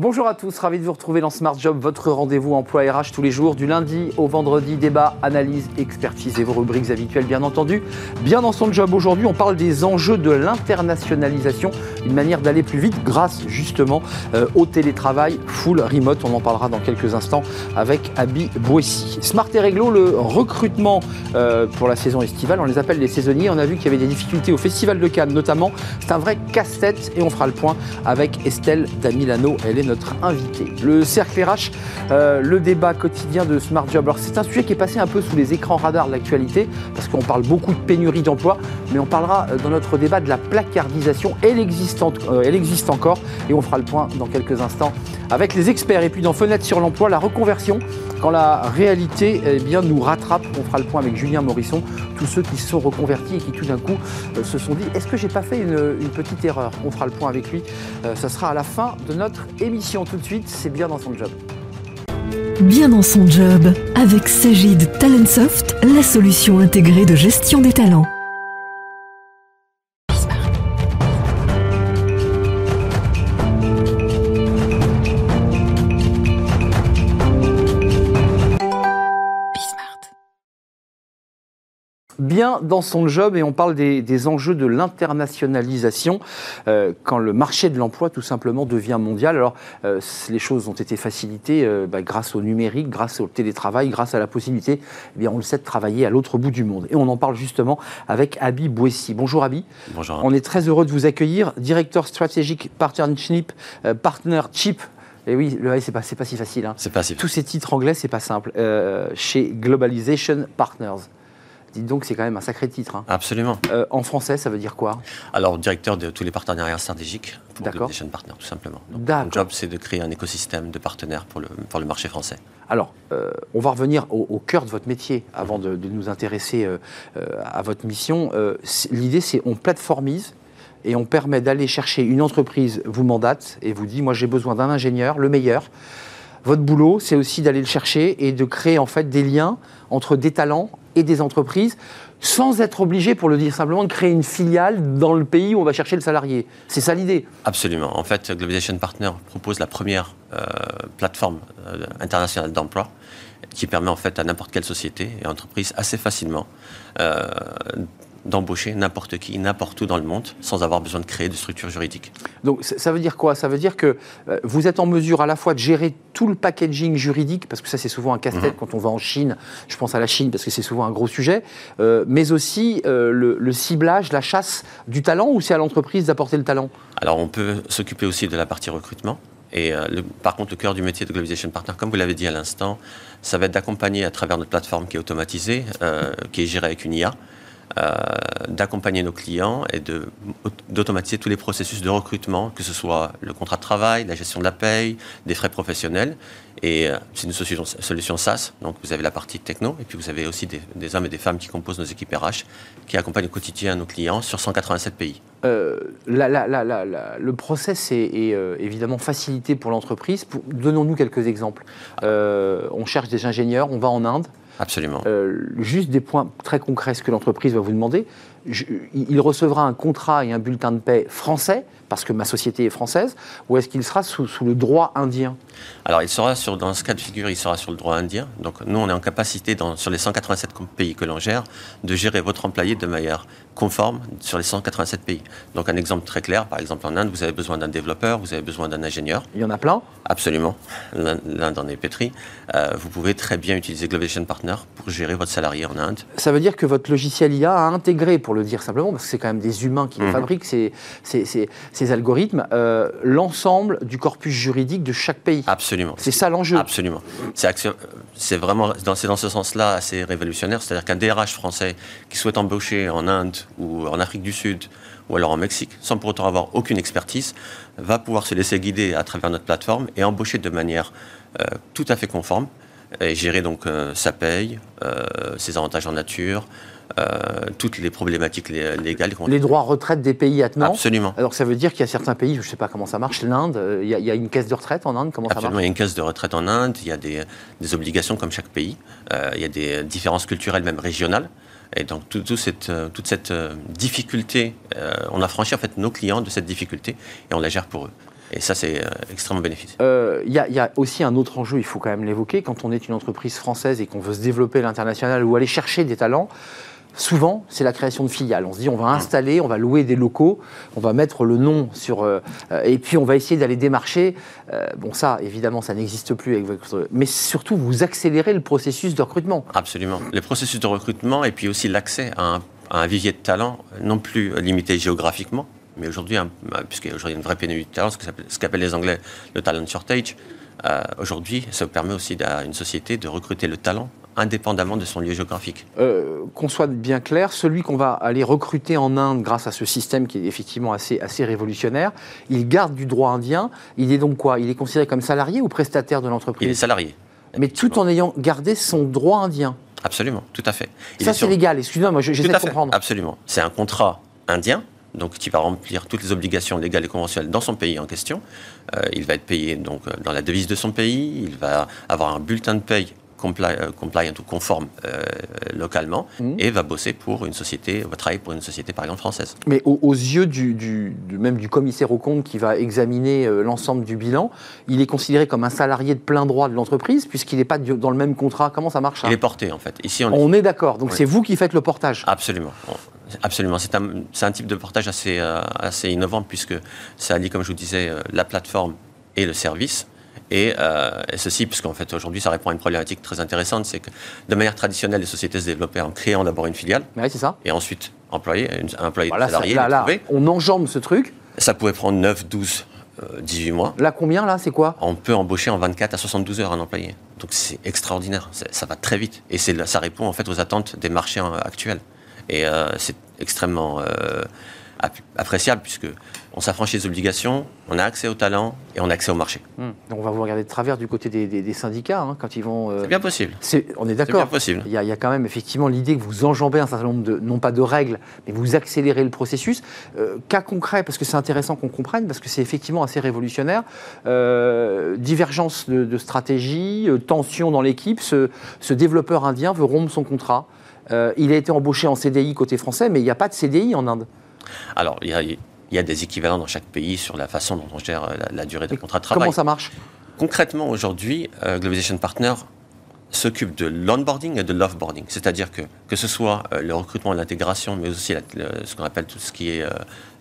Bonjour à tous, ravi de vous retrouver dans Smart Job, votre rendez-vous emploi RH tous les jours, du lundi au vendredi, débat, analyse, expertise et vos rubriques habituelles bien entendu. Bien dans son job aujourd'hui, on parle des enjeux de l'internationalisation, une manière d'aller plus vite grâce justement euh, au télétravail full remote. On en parlera dans quelques instants avec Abby Boissy. Smart et Réglo, le recrutement euh, pour la saison estivale, on les appelle les saisonniers. On a vu qu'il y avait des difficultés au Festival de Cannes notamment. C'est un vrai casse-tête et on fera le point avec Estelle Damilano. Notre invité. Le cercle RH, euh, le débat quotidien de Smart Job. Alors c'est un sujet qui est passé un peu sous les écrans radars de l'actualité, parce qu'on parle beaucoup de pénurie d'emploi, mais on parlera euh, dans notre débat de la placardisation. Elle existe, euh, elle existe encore, et on fera le point dans quelques instants avec les experts. Et puis dans Fenêtre sur l'emploi, la reconversion, quand la réalité eh bien, nous rattrape. On fera le point avec Julien Morisson, tous ceux qui se sont reconvertis et qui tout d'un coup se sont dit, est-ce que j'ai pas fait une, petite erreur? On fera le point avec lui. ça sera à la fin de notre émission tout de suite, c'est bien dans son job. Bien dans son job, avec Sagid Talentsoft, la solution intégrée de gestion des talents. Bien dans son job et on parle des, enjeux de l'internationalisation euh, quand le marché de l'emploi tout simplement devient mondial. Alors euh, les choses ont été facilitées euh, bah, grâce au numérique, grâce au télétravail, grâce à la possibilité, eh bien, on le sait, de travailler à l'autre bout du monde. Et on en parle justement avec Abi Bouessi. Bonjour Abi. Bonjour. On est très heureux de vous accueillir, directeur stratégique partnership, partner chip et oui, le c'est pas, pas si facile. Hein. C'est pas si Tous ces titres anglais, c'est pas simple. chez Globalization Partners. Dites donc, c'est quand même un sacré titre. Hein. Absolument. Euh, en français, ça veut dire quoi? Alors, directeur de tous les partenariats stratégiques pour Globalization Partner, tout simplement. mon job, c'est de créer un écosystème de partenaires pour le, pour le marché français. Alors, euh, on va revenir au, cœur de votre métier avant de, nous intéresser euh, à votre mission. L'idée, c'est on plateformise et on permet d'aller chercher une entreprise, vous mandate et vous dit, moi j'ai besoin d'un ingénieur, le meilleur. Votre boulot, c'est aussi d'aller le chercher et de créer en fait des liens entre des talents et des entreprises sans être obligé, pour le dire simplement, de créer une filiale dans le pays où on va chercher le salarié. C'est ça l'idée Absolument. En fait, Globalization Partner propose la première euh, plateforme euh, internationale d'emploi qui permet en fait à n'importe quelle société et entreprise assez facilement euh, d'embaucher n'importe qui, n'importe où dans le monde, sans avoir besoin de créer de structure juridique. Donc ça veut dire quoi? Ça veut dire que euh, vous êtes en mesure à la fois de gérer tout le packaging juridique, parce que ça c'est souvent un casse-tête mhm. quand on va en Chine, je pense à la Chine parce que c'est souvent un gros sujet, euh, mais aussi euh, le, ciblage, la chasse du talent, ou c'est à l'entreprise d'apporter le talent? Alors on peut s'occuper aussi de la partie recrutement. Et par contre, le cœur du métier de Globalization Partner, comme vous l'avez dit à l'instant, ça va être d'accompagner à travers notre plateforme qui est automatisée, qui est gérée avec une IA, d'accompagner nos clients et d'automatiser tous les processus de recrutement, que ce soit le contrat de travail, la gestion de la paye, des frais professionnels. Et euh, c'est une solution, solution, SaaS, donc vous avez la partie techno, et puis vous avez aussi des, hommes et des femmes qui composent nos équipes RH, qui accompagnent au quotidien nos clients sur 187 pays. Euh, le process est, évidemment facilité pour l'entreprise. Donnons-nous quelques exemples. on cherche des ingénieurs, on va en Inde. Absolument. Euh, juste des points très concrets, ce que l'entreprise va vous demander. Il recevra un contrat et un bulletin de paie français, parce que ma société est française, ou est-ce qu'il sera sous, le droit indien? Alors, il sera sur, dans ce cas de figure, il sera sur le droit indien. Donc, nous, on est en capacité, dans, sur les 187 pays que l'on gère, de gérer votre employé de manière conforme sur les 187 pays. Donc, un exemple très clair, par exemple, en Inde, vous avez besoin d'un développeur, vous avez besoin d'un ingénieur. Il y en a plein Absolument. L'Inde en est pétri. Euh, vous pouvez très bien utiliser Globalization Partner pour gérer votre salarié en Inde. Ça veut dire que votre logiciel IA a intégré, pour le dire simplement, parce que c'est quand même des humains qui mhm. fabriquent, ces, ces, algorithmes, euh, l'ensemble du corpus juridique de chaque pays. Absolument. C'est ça l'enjeu. Absolument. C'est vraiment dans, dans ce sens-là assez révolutionnaire. C'est-à-dire qu'un DRH français qui souhaite embaucher en Inde ou en Afrique du Sud ou alors en Mexique, sans pour autant avoir aucune expertise, va pouvoir se laisser guider à travers notre plateforme et embaucher de manière euh, tout à fait conforme et gérer donc euh, sa paye, ses avantages en nature, toutes les problématiques légales. Les droits retraite des pays attenants Absolument. Alors ça veut dire qu'il y a certains pays, je ne sais pas comment ça marche, l'Inde, euh, il, y, a une caisse de retraite en Inde, comment ça marche Il y a une caisse de retraite en Inde, il y a des, obligations comme chaque pays, euh, il y a des différences culturelles même régionales. Et donc tout, cette, toute cette difficulté, on a franchi en fait nos clients de cette difficulté et on la gère pour eux. Et ça, c'est euh, extrêmement bénéfique. Euh, y, il y a aussi un autre enjeu, il faut quand même l'évoquer, quand on est une entreprise française et qu'on veut se développer à l'international ou aller chercher des talents. Souvent, c'est la création de filiales. On se dit, on va installer, on va louer des locaux, on va mettre le nom sur, euh, et puis on va essayer d'aller démarcher. Euh, bon, ça, évidemment, ça n'existe plus. Mais surtout, vous accélérez le processus de recrutement. Absolument. Le processus de recrutement et puis aussi l'accès à un, vivier de talent, non plus limité géographiquement, mais aujourd'hui, un- puisqu'aujourd'hui il y a une vraie pénurie de talent, ce qu'appellent les Anglais le talent shortage, euh, aujourd'hui, ça permet aussi à une société de recruter le talent indépendamment de son lieu géographique. Euh, qu'on soit bien clair, celui qu'on va aller recruter en Inde grâce à ce système qui est effectivement assez, assez révolutionnaire, il garde du droit indien. Il est donc quoi? Il est considéré comme salarié ou prestataire de Il est l'entreprise salarié. Mais tout en ayant gardé son droit indien. Absolument, tout à fait. Il Ça, est c'est sur- légal. Excusez-moi, moi, j'essaie de fait, comprendre. Absolument. C'est un contrat indien, donc qui va remplir toutes les obligations légales et conventionnelles dans son pays en question. Euh, il va être payé donc euh, dans la devise de son pays. Il va avoir un bulletin de paye compli- euh, compliant ou conforme euh, localement Mhm. et va bosser pour une société, va travailler pour une société par exemple française. Mais aux, aux yeux du, même du commissaire au compte qui va examiner euh, l'ensemble du bilan, il est considéré comme un salarié de plein droit de l'entreprise puisqu'il n'est pas dans le même contrat. Comment ça marche ça? Il est porté en fait. Ici on est On est d'accord. Donc Oui. c'est vous qui faites le portage. Absolument. Absolument. C'est un, type de portage assez, euh, assez innovant puisque ça allie, comme je vous disais, la plateforme et le service. Et, euh, et ceci, puisqu'en fait aujourd'hui ça répond à une problématique très intéressante, c'est que de manière traditionnelle, les sociétés se développaient en créant d'abord une filiale Oui, c'est ça. et ensuite employer, une- un employé Voilà, ça- salarié, là, là, on enjambe ce truc. Ça pouvait prendre 9, 12, euh, 18 mois. Là, combien là C'est quoi? On peut embaucher en 24 à 72 heures un employé. Donc c'est extraordinaire, ça va très vite. Et ça répond en fait aux attentes des marchés euh, actuels. Et euh, c'est extrêmement euh, app- appréciable puisque on s'affranchit des obligations, on a accès au talent et on a accès au marché. Hmm. On va vous regarder de travers du côté des, des- des syndicats hein, quand ils vont. euh, C'est bien possible. on est C'est bien d'accord. possible. Il y, a, il y a quand même effectivement l'idée que vous enjambez un certain nombre de, non pas de règles, mais vous accélérez le processus. Euh, cas concret, parce que c'est intéressant qu'on comprenne, parce que c'est effectivement assez révolutionnaire. Euh, divergence de, de stratégie, tension dans l'équipe. Ce, ce développeur indien veut rompre son contrat. Il a été embauché en CDI côté français, mais il n'y a pas de CDI en Inde. Alors il y, a, il y a des équivalents dans chaque pays sur la façon dont on gère euh, la, la durée de contrat de travail. Comment ça marche? Concrètement, aujourd'hui, euh, Globalization Partner s'occupe de l'onboarding et de l'offboarding. C'est-à-dire que, que ce soit euh, le recrutement et l'intégration, mais aussi la- le- ce qu'on appelle tout ce qui est euh,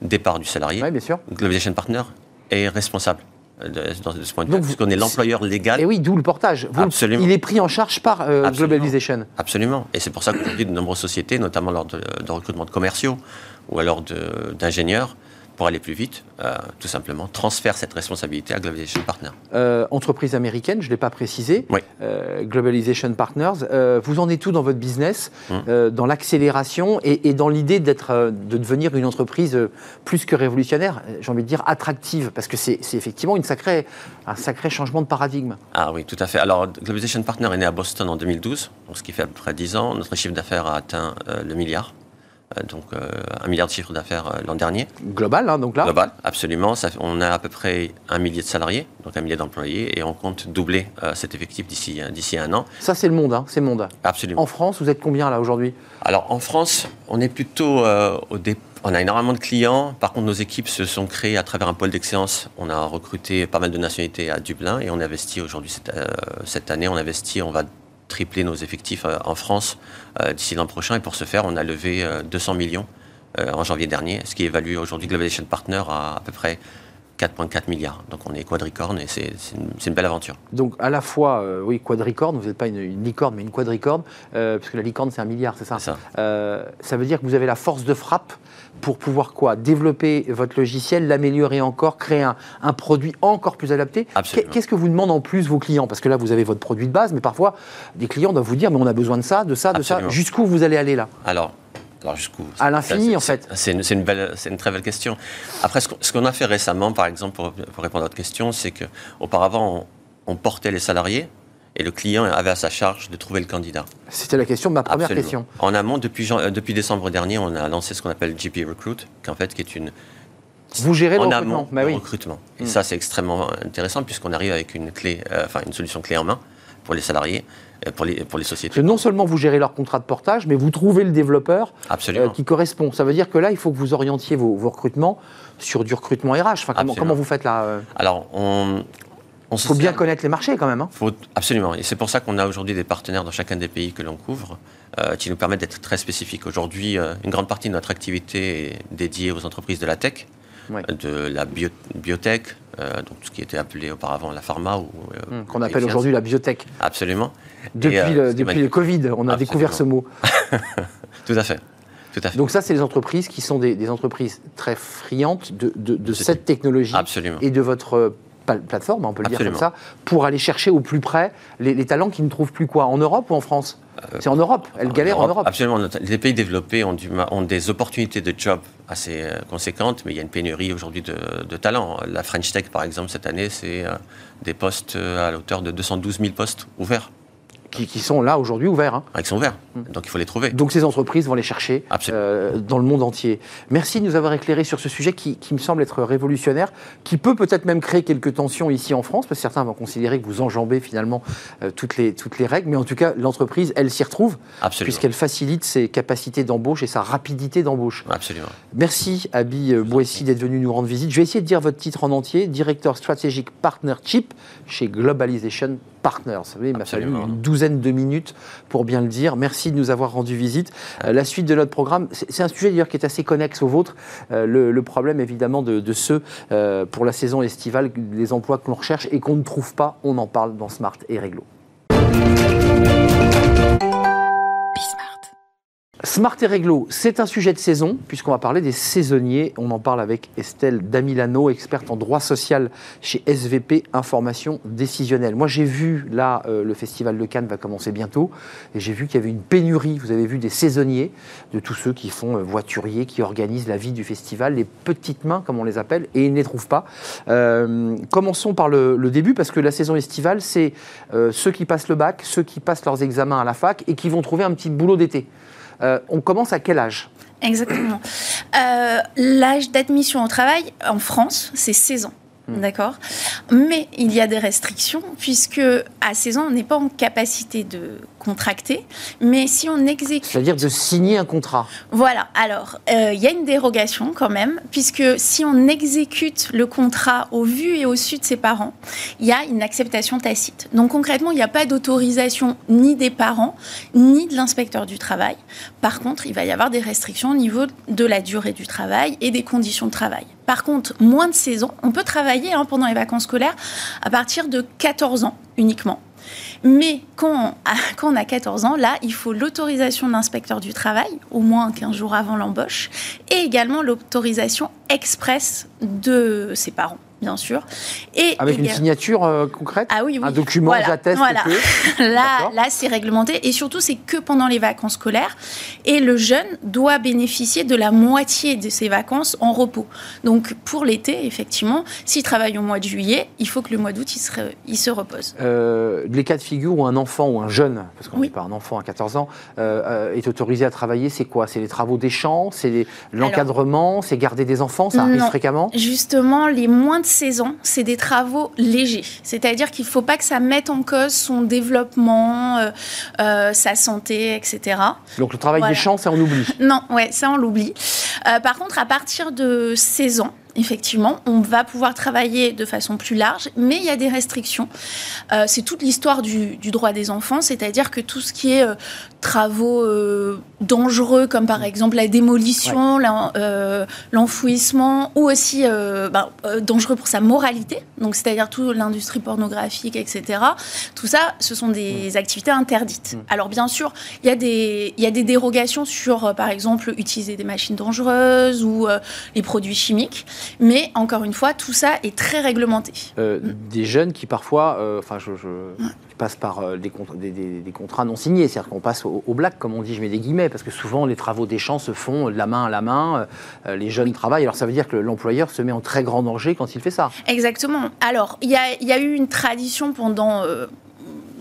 départ du salarié, bien sûr. Globalization Partner est responsable de, ce point de vue, puisqu'on est l'employeur légal. Et oui, d'où le portage. Vous, Absolument. Il est pris en charge par euh, Absolument. Globalization. Absolument. Et c'est pour ça qu'aujourd'hui, de nombreuses sociétés, notamment lors de, de recrutement de commerciaux ou alors d'ingénieurs, pour aller plus vite, euh, tout simplement, transfèrent cette responsabilité à Globalization Partner. Euh, entreprise américaine, je ne l'ai pas précisé, Oui. euh, Globalization Partners. Vous en êtes tout dans votre business, Hum. dans l'accélération et, et dans l'idée d'être, de devenir une entreprise plus que révolutionnaire, j'ai envie de dire attractive, parce que c'est c'est effectivement une sacrée, un sacré changement de paradigme. Ah oui, tout à fait. Alors, Globalization Partner est né à Boston en 2012, donc ce qui fait à peu près 10 ans. Notre chiffre d'affaires a atteint le milliard, donc euh, un milliard de chiffre d'affaires euh, l'an dernier. Global, hein, donc là. Global, absolument. Ça on a à peu près un millier de salariés, donc un millier d'employés, et on compte doubler euh, cet effectif d'ici euh, d'ici un an. Ça, c'est le monde, hein, c'est le monde. Absolument. En France, vous êtes combien là aujourd'hui? Alors en France, on est plutôt euh, au dé- On a énormément de clients. Par contre, nos équipes se sont créées à travers un pôle d'excellence. On a recruté pas mal de nationalités à Dublin et on investit aujourd'hui cette, euh, cette année. On investit, on va tripler nos effectifs euh, en France euh, d'ici l'an prochain. Et pour ce faire, on a levé euh, 200 millions euh, en janvier dernier, ce qui évalue aujourd'hui Globalization Partner à à peu près 4,4 milliards. Donc on est quadricorne et c'est une, une belle aventure. Donc à la fois, euh, oui, quadricorne, vous n'êtes pas une, une licorne, mais une quadricorne, euh, parce que la licorne c'est un milliard, c'est ça. Euh, ça veut dire que vous avez la force de frappe pour pouvoir quoi Développer votre logiciel, l'améliorer encore, créer un, un produit encore plus adapté. Qu'est-ce que vous demandent en plus vos clients? Parce que là, vous avez votre produit de base, mais parfois, des clients doivent vous dire, mais on a besoin de ça, de ça, de ça. Jusqu'où vous allez aller là? Alors, alors jusqu'où? À l'infini, en fait. C'est une, une très belle question. Après, ce qu'on a fait récemment, par exemple, pour, pour répondre à votre question, c'est que auparavant, on, on portait les salariés et le client avait à sa charge de trouver le candidat. C'était la question de ma première Absolument. question. En amont, depuis, euh, depuis décembre dernier, on a lancé ce qu'on appelle GP Recruit, qui en fait qui est une Vous gérez le en recrutement amont Bah le recrutement. Et Mm. ça, c'est extrêmement intéressant puisqu'on arrive avec une clé, euh, enfin une solution clé en main pour les salariés pour les, pour les sociétés. Que non seulement vous gérez leur contrat de portage, mais vous trouvez le développeur qui correspond. Ça veut dire que là, il faut que vous orientiez vos, vos recrutements sur du recrutement RH. Enfin, comment, comment vous faites là Alors, on, il faut bien connaître les marchés quand même. Hein. Faut, absolument. Et c'est pour ça qu'on a aujourd'hui des partenaires dans chacun des pays que l'on couvre euh, qui nous permettent d'être très spécifiques. Aujourd'hui, euh, une grande partie de notre activité est dédiée aux entreprises de la tech, de la biotech, euh, donc ce qui était appelé auparavant la pharma. ou hum, Qu'on appelle aujourd'hui la biotech. Absolument. Depuis, le, depuis le Covid, on a découvert ce mot. tout à fait. Tout à fait. Donc ça, c'est les entreprises qui sont des, entreprises très friandes de, de cette technologie Absolument. et de votre plateforme, on peut le dire comme ça, pour aller chercher au plus près les, talents qui ne trouvent plus quoi En Europe ou en France? Euh, C'est en Europe, elles galèrent en Europe. Absolument, les pays développés ont, ont des opportunités de job assez euh, conséquentes, mais il y a une pénurie aujourd'hui de, talents. La French Tech, par exemple, cette année, c'est euh, des postes à la hauteur de 212 000 postes ouverts qui, sont là aujourd'hui ouverts. Hein. Ah, sont ouverts, donc il faut les trouver. Donc ces entreprises vont les chercher euh, dans le monde entier. Merci de nous avoir éclairé sur ce sujet qui, me semble être révolutionnaire, qui peut peut-être même créer quelques tensions ici en France, parce que certains vont considérer que vous enjambez finalement euh, toutes, les, toutes les règles, mais en tout cas l'entreprise, elle s'y retrouve, puisqu'elle facilite ses capacités d'embauche et sa rapidité d'embauche. Absolument. Merci Abi Boissy d'être venu nous rendre visite. Je vais essayer de dire votre titre en entier, directeur stratégique partnership chez Globalization Partners. Vous savez, il m'a fallu une douzaine de minutes pour bien le dire. Merci de nous avoir rendu visite. Euh, la suite de notre programme, c'est un sujet d'ailleurs qui est assez connexe au vôtre. Euh, le, problème évidemment de, ceux euh, pour la saison estivale, les emplois que l'on recherche et qu'on ne trouve pas, on en parle dans Smart et Réglo. Smart et Réglo, c'est un sujet de saison, puisqu'on va parler des saisonniers. On en parle avec Estelle Damilano, experte en droit social chez SVP Information Décisionnelle. Moi, j'ai vu, là, euh, le Festival de Cannes va commencer bientôt, et j'ai vu qu'il y avait une pénurie, vous avez vu, des saisonniers, de tous ceux qui font euh, voituriers, qui organisent la vie du festival, les petites mains, comme on les appelle, et ils ne les trouvent pas. Euh, commençons par le, début, parce que la saison estivale, c'est ceux qui passent le bac, ceux qui passent leurs examens à la fac, et qui vont trouver un petit boulot d'été. Euh, on commence à quel âge? Exactement. Euh, l'âge d'admission au travail en France, c'est 16 ans. Hmm. D'accord Mais il y a des restrictions, puisque à 16 ans, on n'est pas en capacité de contracter, mais si on exécute... C'est-à-dire de signer un contrat. Voilà, alors, euh, il y a une dérogation quand même, puisque si on exécute le contrat au vu et au su de ses parents, il y a une acceptation tacite. Donc concrètement, il n'y a pas d'autorisation ni des parents, ni de l'inspecteur du travail. Par contre, il va y avoir des restrictions au niveau de la durée du travail et des conditions de travail. Par contre, moins de 16 ans, on peut travailler hein, pendant les vacances scolaires à partir de 14 ans uniquement. Mais quand on, a, 14 ans, là, il faut l'autorisation de l'inspecteur du travail, au moins 15 jours avant l'embauche, et également l'autorisation express de ses parents bien sûr. Et Avec une signature euh, concrète Ah oui, oui. Un document, j'atteste voilà. là, là c'est réglementé. Et surtout, c'est que pendant les vacances scolaires. Et le jeune doit bénéficier de la moitié de ses vacances en repos. Donc, pour l'été, effectivement, s'il travaille au mois de juillet, il faut que le mois d'août, il se, il se repose. Euh, les cas de figure où un enfant ou un jeune, parce qu'on n'est pas un enfant à 14 ans, euh, est autorisé à travailler, c'est quoi? C'est les travaux des champs? C'est l'encadrement? C'est garder des enfants? Ça arrive fréquemment? Justement, les moins de saison, c'est des travaux légers. C'est-à-dire qu'il ne faut pas que ça mette en cause son développement, euh, euh, sa santé, etc. Donc le travail des champs, ça on oublie Non, ouais, ça on l'oublie. Euh, par contre, à partir de 16 ans, effectivement, on va pouvoir travailler de façon plus large, mais il y a des restrictions. Euh, c'est toute l'histoire du, droit des enfants, c'est-à-dire que tout ce qui est euh, travaux euh, dangereux, comme par exemple la démolition, l'enfouissement, ou aussi ben, dangereux pour sa moralité, donc c'est-à-dire toute l'industrie pornographique, etc. Tout ça, ce sont des mm. activités interdites. Mm. Alors bien sûr, il y, a des, y a des dérogations sur, par exemple, utiliser des machines dangereuses ou les produits chimiques. Mais encore une fois, tout ça est très réglementé. Euh, des jeunes qui parfois, euh, enfin, je, passent par euh, des, contrats non signés, c'est-à-dire qu'on passe au, black, comme on dit, je mets des guillemets, parce que souvent les travaux des champs se font de la main à la main, les jeunes travaillent, alors ça veut dire que l'employeur se met en très grand danger quand il fait ça. Exactement. Alors, il y, y a, eu une tradition pendant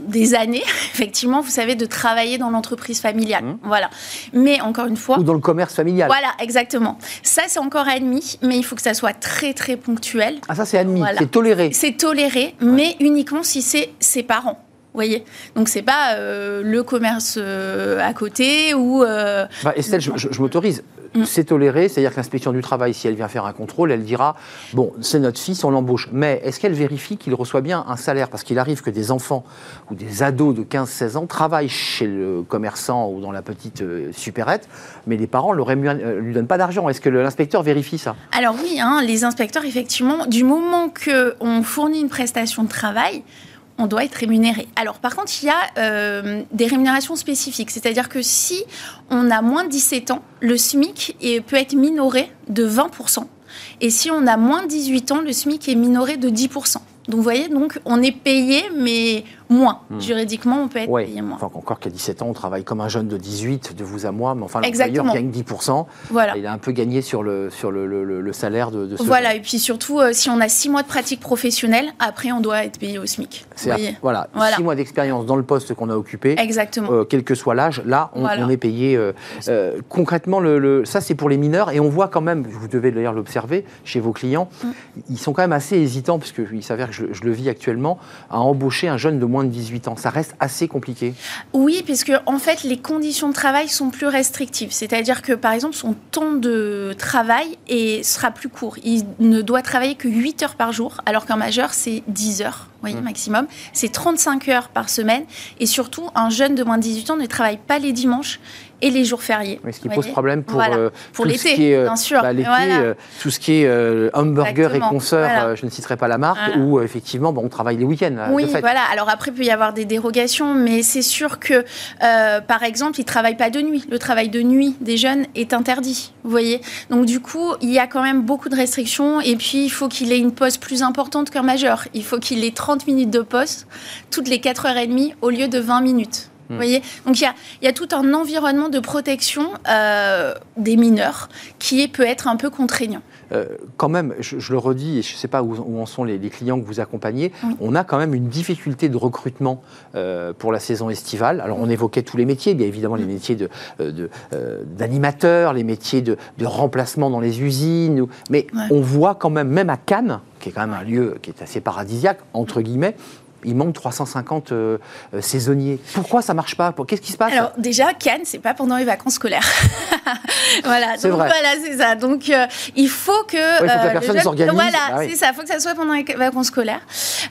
des années, effectivement, vous savez, de travailler dans l'entreprise familiale. Mmh. Voilà. Mais encore une fois. Ou dans le commerce familial. Voilà, exactement. Ça, c'est encore admis, mais il faut que ça soit très, très ponctuel. Ah, ça, c'est admis. C'est toléré. C'est toléré, mais uniquement si c'est ses parents voyez Donc, c'est pas le commerce à côté ou. Bah, Estelle, je m'autorise. Mm. c'est toléré, c'est-à-dire que l'inspection du travail, si elle vient faire un contrôle, elle dira bon, c'est notre fils, on l'embauche. Mais est-ce qu'elle vérifie qu'il reçoit bien un salaire? Parce qu'il arrive que des enfants ou des ados de 15-16 ans travaillent chez le commerçant ou dans la petite euh, supérette, mais les parents ne euh, lui donnent pas d'argent. Est-ce que l'inspecteur vérifie ça? Alors oui, hein, les inspecteurs, effectivement, du moment qu'on fournit une prestation de travail, on doit être rémunéré. Alors par contre, il y a euh, des rémunérations spécifiques, c'est-à-dire que si on a moins de 17 ans, le SMIC peut être minoré de 20%, et si on a moins de 18 ans, le SMIC est minoré de 10%. Donc vous voyez, on est payé, mais moins. Hmm. Juridiquement, on peut être payé moins. Enfin, encore qu'à 17 ans, on travaille comme un jeune de 18, de vous à moi, mais enfin, l'employeur gagne 10%. Voilà. Il a un peu gagné sur le, sur le, le, salaire de, de ce Voilà, et puis surtout, euh, si on a 6 mois de pratique professionnelle, après, on doit être payé au SMIC. voilà, 6 mois d'expérience dans le poste qu'on a occupé. Exactement. Euh, quel que soit l'âge, là, on, est payé. Euh, concrètement, le, ça, c'est pour les mineurs, et on voit quand même, vous devez d'ailleurs l'observer chez vos clients, mm. ils sont quand même assez hésitants, parce qu'il s'avère que je, je, le vis actuellement, à embaucher un jeune de moins moins de 18 ans. Ça reste assez compliqué. Oui, puisque en fait, les conditions de travail sont plus restrictives. C'est-à-dire que, par exemple, son temps de travail sera plus court. Il ne doit travailler que 8 heures par jour, alors qu'un majeur, c'est 10 heures voyez, mmh. maximum. C'est 35 heures par semaine. Et surtout, un jeune de moins de 18 ans ne travaille pas les dimanches et les jours fériés. ce qui pose problème pour, euh, pour l'été, euh, bien sûr. Bah, euh, tout ce qui est hamburger et consoeurs, je ne citerai pas la marque, où effectivement on travaille les week-ends. Oui, voilà. Alors après, il peut y avoir des dérogations, mais c'est sûr que, par exemple, ils ne travaillent pas de nuit. Le travail de nuit des jeunes est interdit, vous voyez. Donc du coup, il y a quand même beaucoup de restrictions, et puis il faut qu'il ait une pause plus importante qu'un majeur. Il faut qu'il ait 30 minutes de poste toutes les 4h30 au lieu de 20 minutes. Vous hmm. voyez? Donc il y a, tout un environnement de protection euh, des mineurs qui peut être un peu contraignant. Euh, quand même, je, le redis, et je ne sais pas où, en sont les, les, que vous accompagnez, on a quand même une difficulté de recrutement euh, pour la saison estivale. Alors on évoquait tous les métiers, bien évidemment les métiers d'animateurs, de, les métiers de, remplacement dans les usines, mais on voit quand même, même à Cannes, qui est quand même un lieu qui est assez paradisiaque, entre guillemets, il manque 350 euh, euh, saisonniers. Pourquoi ça marche pas? Qu'est-ce qui se passe? Alors déjà, Cannes, c'est pas pendant les vacances scolaires. voilà, donc vrai. voilà, c'est ça. Donc euh, il faut que, il faut que la personne s'organise. Voilà, ah c'est ça. Il faut que ça soit pendant les vacances scolaires.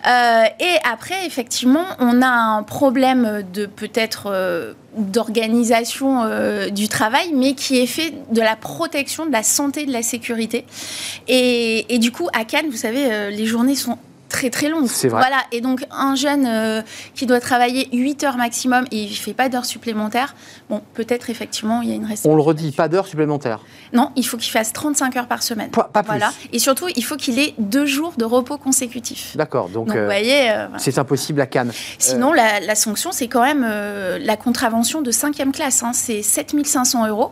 et après, effectivement, on a un problème de peut-être d'organisation du travail, mais qui est fait de la protection de la santé, de la sécurité. Et, et du coup, à Cannes, vous savez, les journées sont très très longue. C'est vrai. Voilà, et donc un jeune euh, qui doit travailler 8 heures maximum et il ne fait pas d'heures supplémentaires, bon, peut-être effectivement il y a une restriction. On le redit, pas d'heures supplémentaires Non, il faut qu'il fasse 35 heures par semaine. Pas, plus. Voilà. Et surtout, il faut qu'il ait deux jours de repos consécutifs. D'accord, donc, vous euh, voyez, euh, c'est impossible à Cannes. Sinon, la, sanction, c'est quand même la contravention de 5e classe, hein, c'est 7500 euros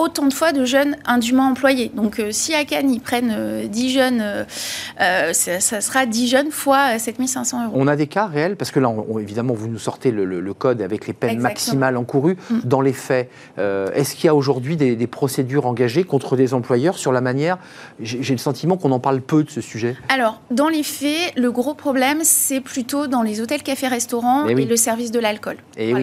autant de fois de jeunes indûment employés. Donc euh, si à Cannes, ils prennent 10 euh, jeunes, euh, ça, sera 10 jeunes fois 7500 euros. On a des cas réels, parce que là, évidemment, vous nous sortez le, code avec les peines maximales encourues. Mm. Dans les faits, est-ce qu'il y a aujourd'hui des, procédures engagées contre des employeurs sur la manière J'ai le sentiment qu'on en parle peu de ce sujet. Alors, dans les faits, le gros problème, c'est plutôt dans les hôtels, cafés, restaurants eh et, le service de l'alcool. Eh.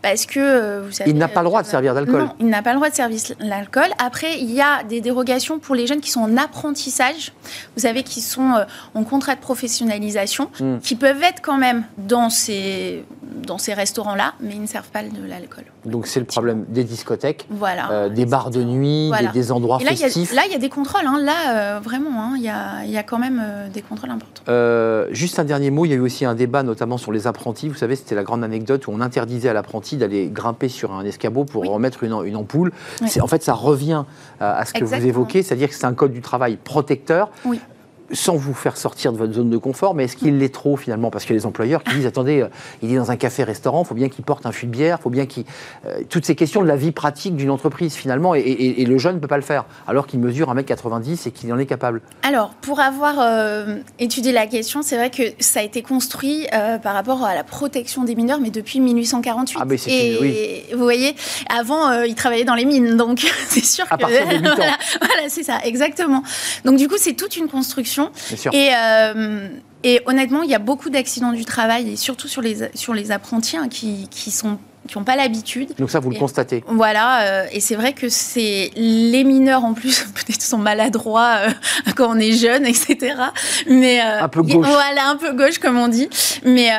Parce que, vous savez... Il n'a pas le droit de servir d'alcool. Non, il n'a pas le droit de servir l'alcool. Après, il y a des dérogations pour les jeunes qui sont en apprentissage, vous savez, qui sont euh, en contrat de professionnalisation, hmm. qui peuvent être quand même dans ces, dans ces restaurants-là, mais ils ne servent pas de l'alcool. Donc c'est le problème des discothèques, voilà, euh, des bars de nuit, des, endroits là, festifs. là, il y a des contrôles. Hein. Là, euh, vraiment, hein, il y, a, y, a, quand même des contrôles importants. juste un dernier mot, il y a eu aussi un débat, notamment sur les apprentis. Vous savez, c'était la grande anecdote où on interdisait à l'apprenti d'aller grimper sur un escabeau pour remettre une, une ampoule. En fait, ça revient à ce que vous évoquez, c'est-à-dire que c'est un code du travail protecteur. Oui sans vous faire sortir de votre zone de confort, mais est-ce qu'il l'est trop finalement? Parce que les employeurs qui disent attendez, euh, il est dans un café-restaurant, il faut bien qu'il porte un fût de bière, faut bien qu'il. Euh, toutes ces questions de la vie pratique d'une entreprise finalement, et, le jeune ne peut pas le faire, alors qu'il mesure 1m90 et qu'il en est capable. Alors, pour avoir euh, étudié la question, c'est vrai que ça a été construit par rapport à la protection des mineurs, mais depuis 1848. Ah, mais c'est et oui. vous voyez, avant, ils travaillaient dans les mines, donc c'est sûr à que. Partir de 8 ans. voilà c'est ça, exactement. Donc, du coup, c'est toute une construction et euh, Et honnêtement, il y a beaucoup d'accidents du travail, et surtout sur les, sur les apprentis hein, qui, qui sont qui n'ont pas l'habitude. Donc ça, vous le constatez. Voilà, euh, et c'est vrai que c'est les mineurs en plus peut-être sont maladroits euh, quand on est jeune, etc. Mais euh, un peu gauche. Voilà, un peu gauche comme on dit. Mais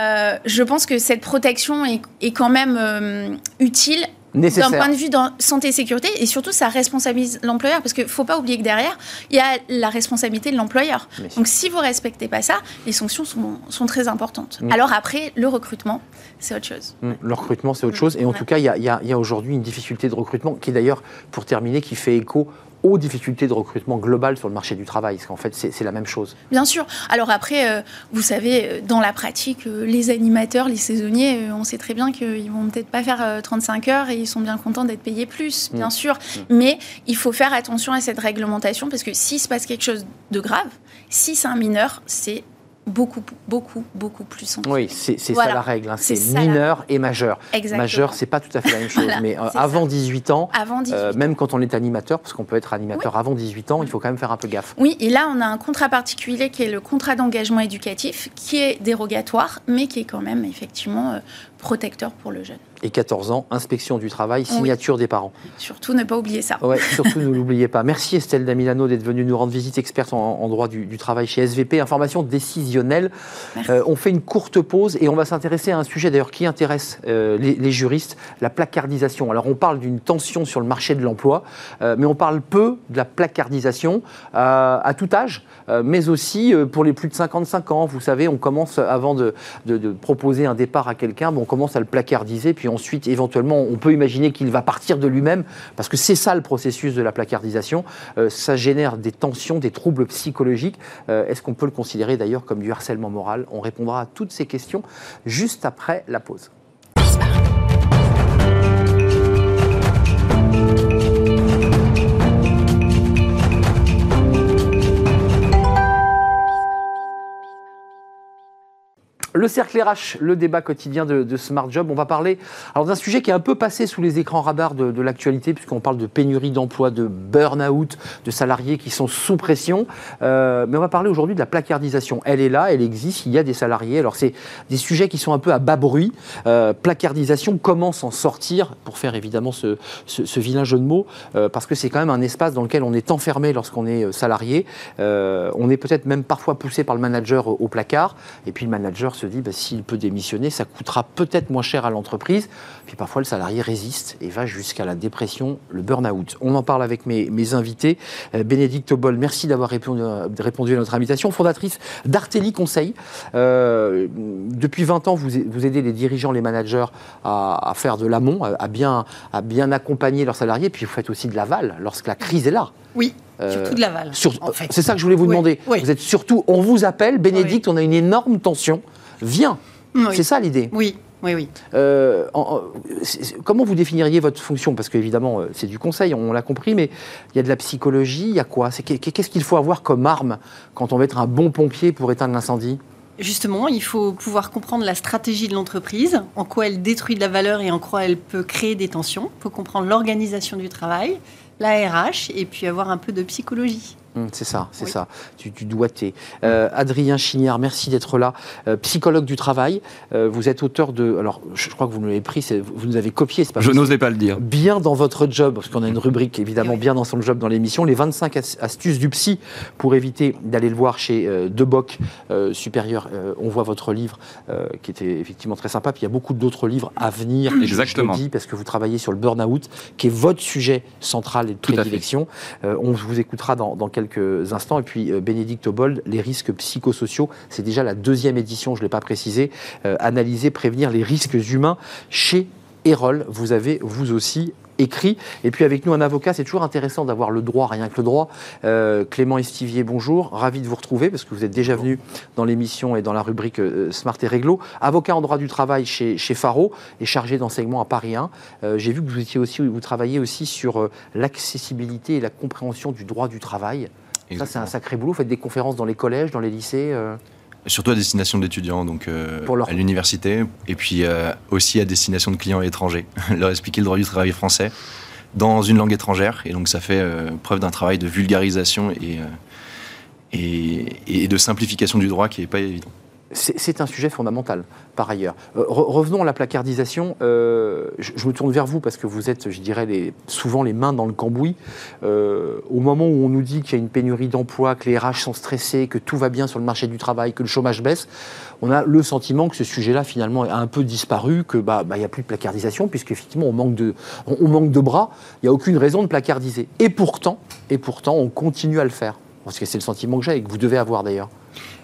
je pense que cette protection est, est quand même utile d'un point de vue de santé et sécurité, et surtout, ça responsabilise l'employeur, parce qu'il ne faut pas oublier que derrière, il y a la responsabilité de l'employeur. Donc, si vous ne respectez pas ça, les sanctions sont, sont très importantes. Mm. Alors après, le recrutement, c'est autre chose. Mm. Le recrutement, c'est autre chose. Et en tout cas, il y a, y a aujourd'hui une difficulté de recrutement qui, d'ailleurs, pour terminer, qui fait écho aux difficultés de recrutement global sur le marché du travail Parce qu'en fait, c'est la même chose. Bien sûr. Alors après, euh, vous savez, euh, dans la pratique, euh, les animateurs, les saisonniers, on sait très bien qu'ils vont peut-être pas faire 35 heures et ils sont bien contents d'être payés plus, bien mm. sûr. Mm. Mais il faut faire attention à cette réglementation parce que s'il se passe quelque chose de grave, si c'est un mineur, c'est beaucoup, beaucoup, beaucoup plus Oui, c'est ça la règle. Hein. C'est mineur et majeur. Exactement. Majeur, c'est pas tout à fait la même chose. mais euh, avant 18 ans, euh, même quand on est animateur, parce qu'on peut être animateur avant 18 ans, il faut quand même faire un peu gaffe. Oui, et là, on a un contrat particulier qui est le contrat d'engagement éducatif, qui est dérogatoire, mais qui est quand même effectivement euh, protecteur pour le jeune. Et 14 ans, inspection du travail, signature des parents. Surtout ne pas oublier ça. Ouais, surtout ne l'oubliez pas. Merci Estelle Damilano d'être venue nous rendre visite, experte en, droit du, travail chez SVP, information décisionnelle. Euh, on fait une courte pause et on va s'intéresser à un sujet d'ailleurs qui intéresse euh, les, juristes, la placardisation. Alors on parle d'une tension sur le marché de l'emploi, euh, mais on parle peu de la placardisation à tout âge, mais aussi pour les plus de 55 ans. Vous savez, on commence avant de, proposer un départ à quelqu'un, bon, commence à le placardiser, puis ensuite, éventuellement, on peut imaginer qu'il va partir de lui-même, parce que c'est ça le processus de la placardisation. Euh, ça génère des tensions, des troubles psychologiques. Euh, est-ce qu'on peut le considérer d'ailleurs comme du harcèlement moral? On répondra à toutes ces questions juste après la pause. Le cercle RH, le débat quotidien de, Smart Job. On va parler d'un sujet qui est un peu passé sous les écrans radars de, l'actualité, puisqu'on parle de pénurie d'emploi, de burn-out, de salariés qui sont sous pression. Euh, mais on va parler aujourd'hui de la placardisation. Elle est là, elle existe, il y a des salariés. Alors, c'est des sujets qui sont un peu à bas bruit. Euh, placardisation, comment s'en sortir, pour faire évidemment ce, vilain jeu de mots, euh, parce que c'est quand même un espace dans lequel on est enfermé lorsqu'on est salarié. on est peut-être même parfois poussé par le manager au placard, et puis le manager se dit, bah, s'il peut démissionner, ça coûtera peut-être moins cher à l'entreprise. Puis parfois, le salarié résiste et va jusqu'à la dépression, le burn-out. On en parle avec mes, invités. Euh, Bénédicte Obol, merci d'avoir répondu, répondu, à notre invitation. Fondatrice d'Artelli Conseil. Euh, depuis 20 ans, vous, vous, aidez les dirigeants, les managers à, faire de l'amont, à, bien, à bien accompagner leurs salariés. Puis vous faites aussi de l'aval lorsque la crise est là. Oui. Euh, surtout de l'aval. C'est ça que je voulais vous demander. Vous êtes surtout, on vous appelle, Bénédicte, on a une énorme tension Viens. C'est ça l'idée. Oui. Oui, oui. Euh, comment vous définiriez votre fonction? Parce qu'évidemment, euh, c'est du conseil, on l'a compris, mais il y a de la psychologie, il y a quoi? Qu'est-ce qu'il faut avoir comme arme quand on veut être un bon pompier pour éteindre l'incendie? Justement, il faut pouvoir comprendre la stratégie de l'entreprise, en quoi elle détruit de la valeur et en quoi elle peut créer des tensions. Il faut comprendre l'organisation du travail, la RH, et puis avoir un peu de psychologie. Hum, c'est ça, c'est ça. Tu, tu doigté. Euh, Adrien Chignard, merci d'être là. Euh, psychologue du travail. Euh, vous êtes auteur de. Alors, je, crois que vous nous l'avez pris, vous nous avez copié, c'est pas Je n'osais pas le dire. Bien dans votre job, parce qu'on a une rubrique évidemment bien dans son job dans l'émission, les 25 astuces du psy pour éviter d'aller le voir chez Deboc supérieur. on voit votre livre qui était effectivement très sympa. Puis il y a beaucoup d'autres livres à venir. Exactement. Je dis parce que vous travaillez sur le burn-out, qui est votre sujet central et de prédilection. on vous écoutera dans, dans quelques instants. Et puis euh, Bénédicte Obold, les risques psychosociaux, c'est déjà la deuxième édition, je ne l'ai pas précisé, euh, analyser, prévenir les risques humains chez Erol. Vous avez vous aussi écrit. Et puis avec nous un avocat, c'est toujours intéressant d'avoir le droit, rien que le droit. Euh, Clément Estivier, bonjour, ravi de vous retrouver parce que vous êtes déjà venu dans l'émission et dans la rubrique Smart et Réglo. Avocat en droit du travail chez, chez Faro et chargé d'enseignement à Paris 1. J'ai vu que vous étiez aussi, vous travaillez aussi sur l'accessibilité et la compréhension du droit du travail. Ça, c'est un sacré boulot. Vous faites des conférences dans les collèges, dans les lycées euh Surtout à destination d'étudiants, donc euh, à l'université, et puis euh, aussi à destination de clients étrangers. leur expliquer le droit du travail français dans une langue étrangère. Et donc, ça fait preuve d'un travail de vulgarisation et, et, de simplification du droit qui n'est pas évident. C'est un sujet fondamental, par ailleurs. Euh, revenons à la placardisation. Euh, je, me tourne vers vous parce que vous êtes, je dirais, souvent les mains dans le cambouis. Euh, au moment où on nous dit qu'il y a une pénurie d'emplois, que les RH sont stressés, que tout va bien sur le marché du travail, que le chômage baisse, on a le sentiment que ce sujet-là, finalement, a un peu disparu, que bah, bah, n'y a plus de placardisation, puisqu'effectivement, on manque de, on, manque de bras. Il n'y a aucune raison de placardiser. Et pourtant, et pourtant, on continue à le faire. Parce que c'est le sentiment que j'ai et que vous devez avoir d'ailleurs.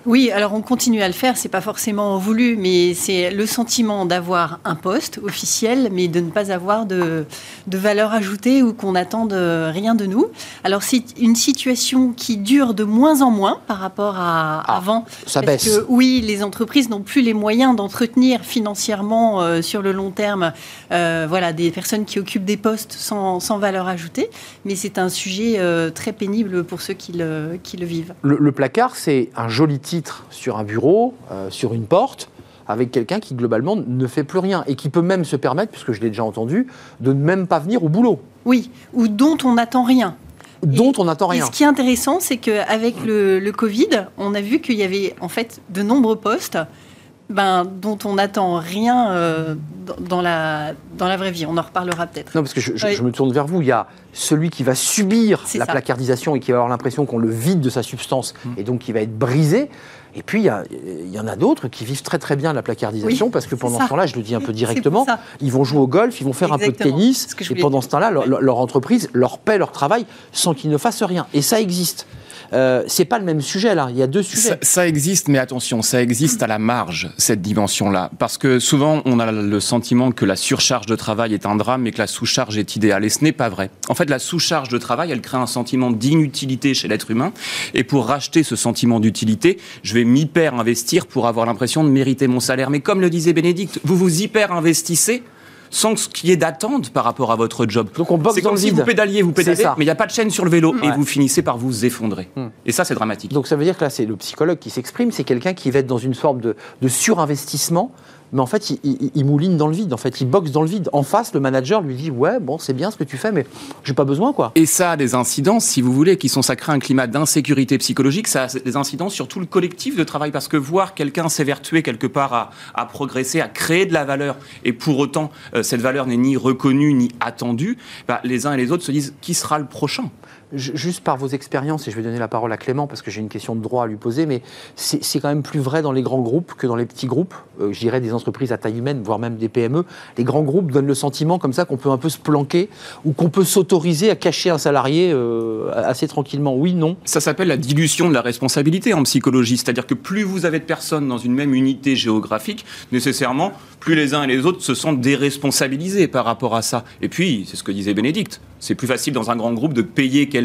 Oui, alors on continue à le faire, c'est pas forcément voulu, mais c'est le sentiment d'avoir un poste officiel, mais de ne pas avoir de, valeur ajoutée ou qu'on n'attende rien de nous. Alors c'est une situation qui dure de moins en moins par rapport à ah, avant. Ça parce baisse. Que, oui, les entreprises n'ont plus les moyens d'entretenir financièrement euh, sur le long terme euh, voilà, des personnes qui occupent des postes sans, valeur ajoutée, mais c'est un sujet euh, très pénible pour ceux qui le, qui le vivent. le placard, c'est un joli titre sur un bureau, euh, sur une porte, avec quelqu'un qui globalement ne fait plus rien et qui peut même se permettre, puisque je l'ai déjà entendu, de ne même pas venir au boulot. Oui, ou dont on n'attend rien. Dont on n'attend rien. Et ce qui est intéressant, c'est qu'avec le, le Covid, on a vu qu'il y avait en fait de nombreux postes ben, dont on n'attend rien euh, dans, la, dans la vraie vie. On en reparlera peut-être. Non, parce que je, me tourne vers vous. Il y a celui qui va subir la placardisation et qui va avoir l'impression qu'on le vide de sa substance mm. et donc qui va être brisé. Et puis, il y, en a d'autres qui vivent très très bien la placardisation parce que pendant ce temps-là, je le dis un peu directement, ils vont jouer au golf, ils vont faire un peu de tennis et pendant ce temps-là, leur entreprise leur paie leur travail sans qu'ils ne fassent rien. Et ça existe. Euh, c'est pas le même sujet là. Il y a deux sujets. Ça, existe, mais attention, ça existe à la marge cette dimension-là, parce que souvent on a le sentiment que la surcharge de travail est un drame et que la sous-charge est idéale, et ce n'est pas vrai. En fait, la sous-charge de travail, elle crée un sentiment d'inutilité chez l'être humain, et pour racheter ce sentiment d'utilité, je vais m'hyper investir pour avoir l'impression de mériter mon salaire. Mais comme le disait Bénédicte, vous vous hyper investissez sans qu'il y ait d'attente par rapport à votre job. Donc on boxe C'est comme si vous pédaliez, vous pédaliez, mais il n'y a pas de chaîne sur le vélo et vous finissez par vous effondrer. Hmm. Et ça, c'est dramatique. Donc ça veut dire que là, c'est le psychologue qui s'exprime, c'est quelqu'un qui va être dans une forme de, de surinvestissement mais en fait, il, mouline dans le vide. Il boxe dans le vide. En face, le manager lui dit Ouais, bon, c'est bien ce que tu fais, mais j'ai pas besoin, quoi. Et ça a des incidences, si vous voulez, qui sont sacrés un climat d'insécurité psychologique. Ça a des incidences sur tout le collectif de travail, parce que voir quelqu'un s'évertuer quelque part à, progresser, à créer de la valeur, et pour autant, euh, cette valeur n'est ni reconnue ni attendue, bah, les uns et les autres se disent Qui sera le prochain? Juste par vos expériences, et je vais donner la parole à Clément parce que j'ai une question de droit à lui poser, mais c'est quand même plus vrai dans les grands groupes que dans les petits groupes, euh, je dirais des entreprises à taille humaine, voire même des PME. Les grands groupes donnent le sentiment comme ça qu'on peut un peu se planquer ou qu'on peut s'autoriser à cacher un salarié euh, assez tranquillement. Oui, non Ça s'appelle la dilution de la responsabilité en psychologie, c'est-à-dire que plus vous avez de personnes dans une même unité géographique, nécessairement, plus les uns et les autres se sentent déresponsabilisés par rapport à ça. Et puis, c'est ce que disait Bénédicte, c'est plus facile dans un grand groupe de payer quelqu'un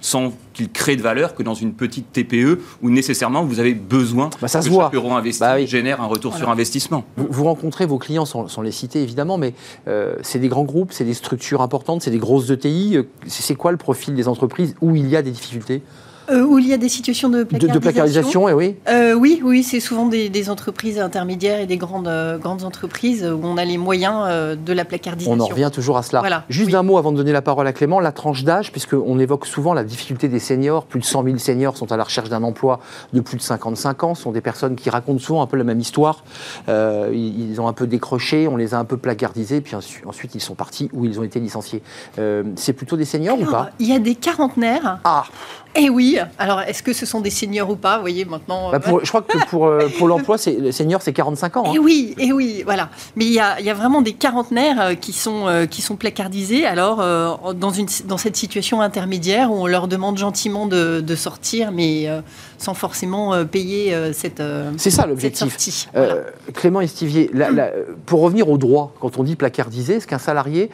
sans qu'il crée de valeur que dans une petite TPE où nécessairement vous avez besoin bah, ça que se voit. chaque euro investi bah génère un retour sur investissement. Vous, rencontrez vos clients sans, les citer évidemment, mais euh, c'est des grands groupes, c'est des structures importantes, c'est des grosses ETI. Euh, c'est quoi le profil des entreprises où il y a des difficultés? Euh, où il y a des situations de placardisation. De, placarisation, eh oui. Euh, oui, oui, c'est souvent des, entreprises intermédiaires et des grandes, euh, grandes entreprises où on a les moyens de la placardisation. On en revient toujours à cela. Juste un mot avant de donner la parole à Clément, la tranche d'âge, puisqu'on évoque souvent la difficulté des seniors. Plus de 100 000 seniors sont à la recherche d'un emploi de plus de 55 ans. Ce sont des personnes qui racontent souvent un peu la même histoire. ils ont un peu décroché, on les a un peu placardisés, puis ensuite ils sont partis ou ils ont été licenciés. c'est plutôt des seniors ou pas? Il y a des quarantenaires. Ah eh oui. Alors, est-ce que ce sont des seniors ou pas Vous voyez, maintenant. Bah, je crois que pour, euh, pour l'emploi, les seniors, c'est 45 ans. Hein. Eh oui, et eh oui, voilà. Mais il y a, y a, vraiment des quarantenaires euh, qui sont, euh, qui sont placardisés, alors, dans, une, dans cette situation intermédiaire où on leur demande gentiment de, de sortir, mais sans forcément payer cette. c'est ça l'objectif. Clément Estivier, pour revenir au droit, quand on dit placardiser, est-ce qu'un salarié,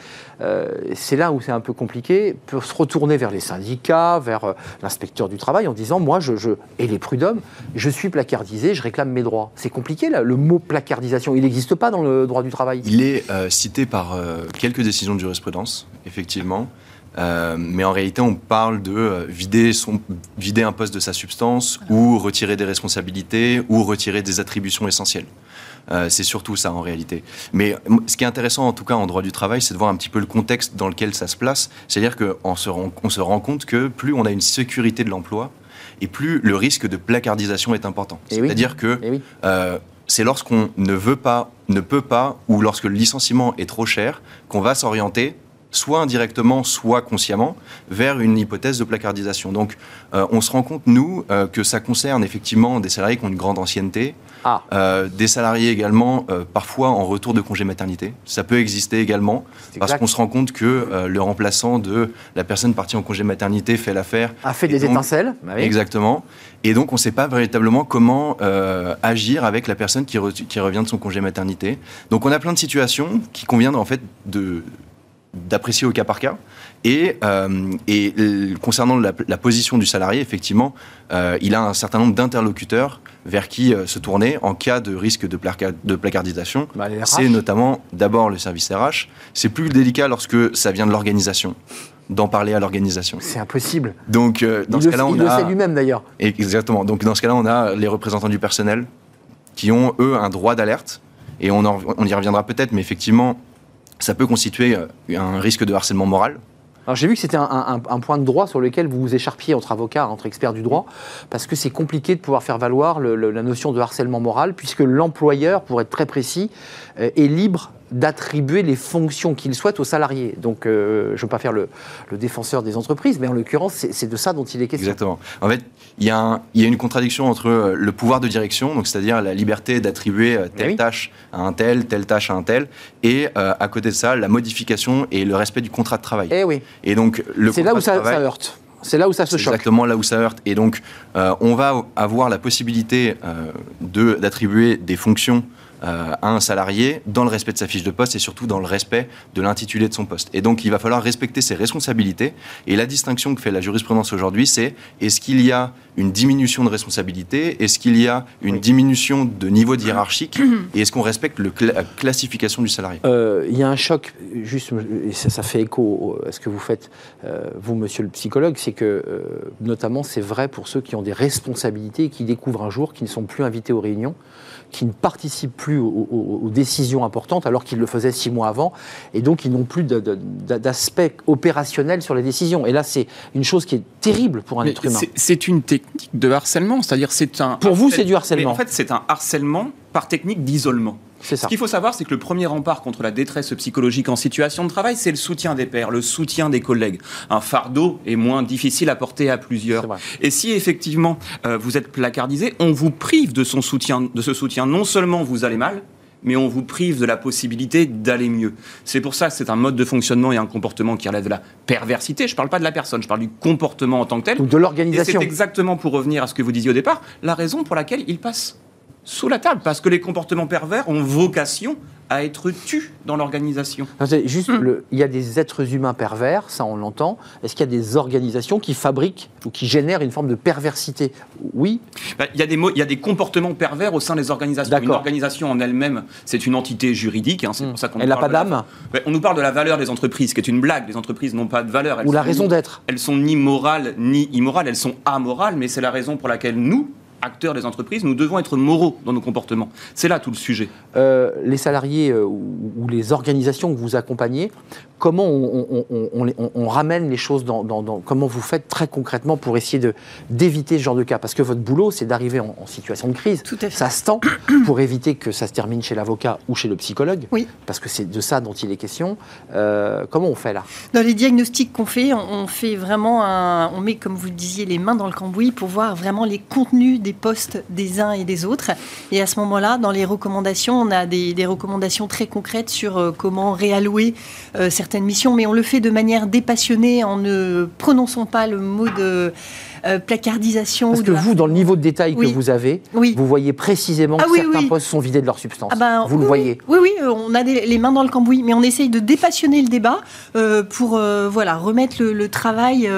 c'est là où c'est un peu compliqué, peut se retourner vers les syndicats, vers la inspecteur du travail en disant moi je, je et les prud'hommes je suis placardisé je réclame mes droits. C'est compliqué là, le mot placardisation il n'existe pas dans le droit du travail. Il est euh, cité par euh, quelques décisions de jurisprudence effectivement. Euh, mais en réalité, on parle de vider, son, vider un poste de sa substance ou retirer des responsabilités ou retirer des attributions essentielles. Euh, c'est surtout ça en réalité. Mais ce qui est intéressant en tout cas en droit du travail, c'est de voir un petit peu le contexte dans lequel ça se place. C'est-à-dire qu'on se, rend, on se rend compte que plus on a une sécurité de l'emploi, et plus le risque de placardisation est important. Eh oui. C'est-à-dire que Eh oui. euh, c'est lorsqu'on ne veut pas, ne peut pas, ou lorsque le licenciement est trop cher, qu'on va s'orienter soit indirectement, soit consciemment, vers une hypothèse de placardisation. Donc, euh, on se rend compte, nous, euh, que ça concerne effectivement des salariés qui ont une grande ancienneté, Ah, euh, des salariés également, euh, parfois en retour de congé maternité. Ça peut exister également, parce qu'on se rend compte que euh, le remplaçant de la personne partie en congé maternité fait l'affaire. A fait des donc- étincelles. Bah oui. Exactement. Et donc, on ne sait pas véritablement comment agir avec la personne qui, re- qui revient de son congé maternité. Donc, on a plein de situations qui conviennent en fait de d'apprécier au cas par cas. Et, euh, et concernant la, la position du salarié, effectivement, euh, il a un certain nombre d'interlocuteurs vers qui euh, se tourner en cas de risque de, placa- de placardisation. Bah. C'est notamment d'abord le service RH. C'est plus délicat lorsque ça vient de l'organisation, d'en parler à l'organisation. C'est impossible. Donc, dans il ce cas-là, on il le sait lui-même d'ailleurs. Exactement. Donc dans ce cas-là, on a les représentants du personnel qui ont, eux, un droit d'alerte. Et on, en- on y reviendra peut-être, mais effectivement, ça peut constituer un risque de harcèlement moral. Alors j'ai vu que c'était un, point de droit sur lequel vous vous écharpiez entre avocats, entre experts du droit, parce que c'est compliqué de pouvoir faire valoir la notion de harcèlement moral, puisque l'employeur, pour être très précis, euh, est libre d'attribuer les fonctions qu'il souhaite aux salariés. Donc euh, je ne veux pas faire le, le défenseur des entreprises, mais en l'occurrence, c'est de ça dont il est question. Exactement. En fait, il y, a un- il y a une contradiction entre euh, le pouvoir de direction, donc c'est-à-dire la liberté d'attribuer euh, telle oui. tâche à un tel, telle tâche à un tel, et euh, à côté de ça, la modification et le respect du contrat de travail. Eh oui, Et donc, le c'est là où ça, travail- ça heurte. C'est là où ça se choque. exactement là où ça heurte. Et donc, euh, on va avoir la possibilité de- d'attribuer des fonctions euh, à un salarié dans le respect de sa fiche de poste et surtout dans le respect de l'intitulé de son poste. Et donc, il va falloir respecter ses responsabilités. Et la distinction que fait la jurisprudence aujourd'hui, c'est est-ce qu'il y a une diminution de responsabilité Est-ce qu'il y a une Oui. diminution de niveau hiérarchique Et est-ce qu'on respecte le la classification du salarié? Euh, Il y a un choc, juste, et ça, ça fait écho à ce que vous faites, euh, vous, monsieur le psychologue, c'est que, euh, notamment, c'est vrai pour ceux qui ont des responsabilités et qui découvrent un jour qu'ils ne sont plus invités aux réunions, qui ne participent plus aux, aux- aux décisions importantes alors qu'ils le faisaient six mois avant, et donc ils n'ont plus d'aspect opérationnel sur les décisions. Et là, c'est une chose qui est terrible pour un Mais être humain. c'est- une technique de harcèlement, c'est-à-dire c'est un. Pour vous, c'est du harcèlement. Mais en fait, c'est un harcèlement par technique d'isolement. C'est Ce qu'il faut savoir, c'est que le premier rempart contre la détresse psychologique en situation de travail, c'est le soutien des pairs, le soutien des collègues. Un fardeau est moins difficile à porter à plusieurs. Et si effectivement euh, vous êtes placardisé, on vous prive de son soutien, de ce soutien. Non seulement vous allez mal, mais on vous prive de la possibilité d'aller mieux. C'est pour ça que c'est un mode de fonctionnement et un comportement qui relève de la perversité. Je ne parle pas de la personne, je parle du comportement en tant que tel. Ou de Et l'organisation. c'est exactement pour revenir à ce que vous disiez au départ, la raison pour laquelle il passe sous la table, parce que les comportements pervers ont vocation à être tus dans l'organisation. Juste, le- il y a des êtres humains pervers, ça on l'entend. Est-ce qu'il y a des organisations qui fabriquent ou qui génèrent une forme de perversité? Oui, Bah, Il y, a des il y a des comportements pervers au sein des organisations. Une organisation en elle-même, c'est une entité juridique, hein, c'est pour ça qu'on Elle n'a pas d'âme On nous parle de la valeur des entreprises, qui est une blague. Les entreprises n'ont pas de valeur. Elles ou la raison d'être Elles sont ni morales ni immorales, elles sont amorales, mais c'est la raison pour laquelle nous, acteurs des entreprises, nous devons être moraux dans nos comportements. C'est là tout le sujet. Euh, les salariés euh, ou, ou les organisations que vous accompagnez, comment on, ramène les choses dans, dans- dans- Comment vous faites très concrètement pour essayer d'éviter ce genre de cas? Parce que votre boulot, c'est d'arriver en, en situation de crise. Tout à fait. Ça se tend pour éviter que ça se termine chez l'avocat ou chez le psychologue. Oui. Parce que c'est de ça dont il est question. Euh, comment on fait là? Dans les diagnostics qu'on fait, on, fait vraiment un, on met, comme vous le disiez, les mains dans le cambouis pour voir vraiment les contenus des postes des uns et des autres. Et à ce moment-là, dans les recommandations, on a des, des recommandations très concrètes sur euh, comment réallouer euh, certaines missions, mais on le fait de manière dépassionnée en ne prononçant pas le mot de euh, placardisation. Parce que vous, dans le niveau de détail Oui. que vous avez, Oui. vous voyez précisément Ah que oui, certains postes sont vidés de leur substance. Ah ben, vous le voyez. Oui, oui, on a des- les mains dans le cambouis, mais on essaye de dépassionner le débat euh, pour euh, voilà, remettre le, le travail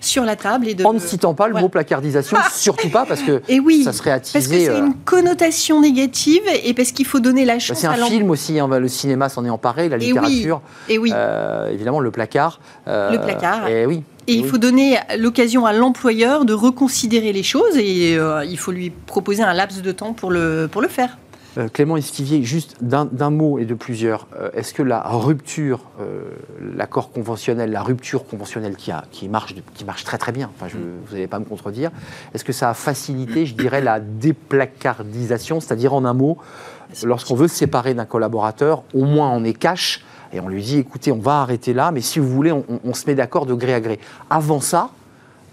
sur la table. Et de, En ne citant pas le voilà. mot placardisation, surtout pas, parce que Et oui, ça serait parce que attisé. c'est une connotation négative et parce qu'il faut donner la bah, chance c'est un à film aussi, hein, bah, le cinéma s'en est emparé, la Et oui, littérature, Et oui, euh, évidemment le placard. Le placard. Et oui. Et il faut donner l'occasion à l'employeur de reconsidérer les choses et euh, il faut lui proposer un laps de temps pour le, pour le faire. Euh, Clément Estivier, juste d'un mot et de plusieurs, euh, est-ce que la rupture, l'accord conventionnel, la rupture conventionnelle qui, a, qui, marche, qui marche très très bien, enfin, je- vous n'allez pas me contredire, est-ce que ça a facilité, je dirais, la déplacardisation, c'est-à-dire en un mot, lorsqu'on veut se séparer d'un collaborateur, au moins on est cash et on lui dit, écoutez, on va arrêter là, mais si vous voulez, on, se met d'accord de gré à gré. Avant ça,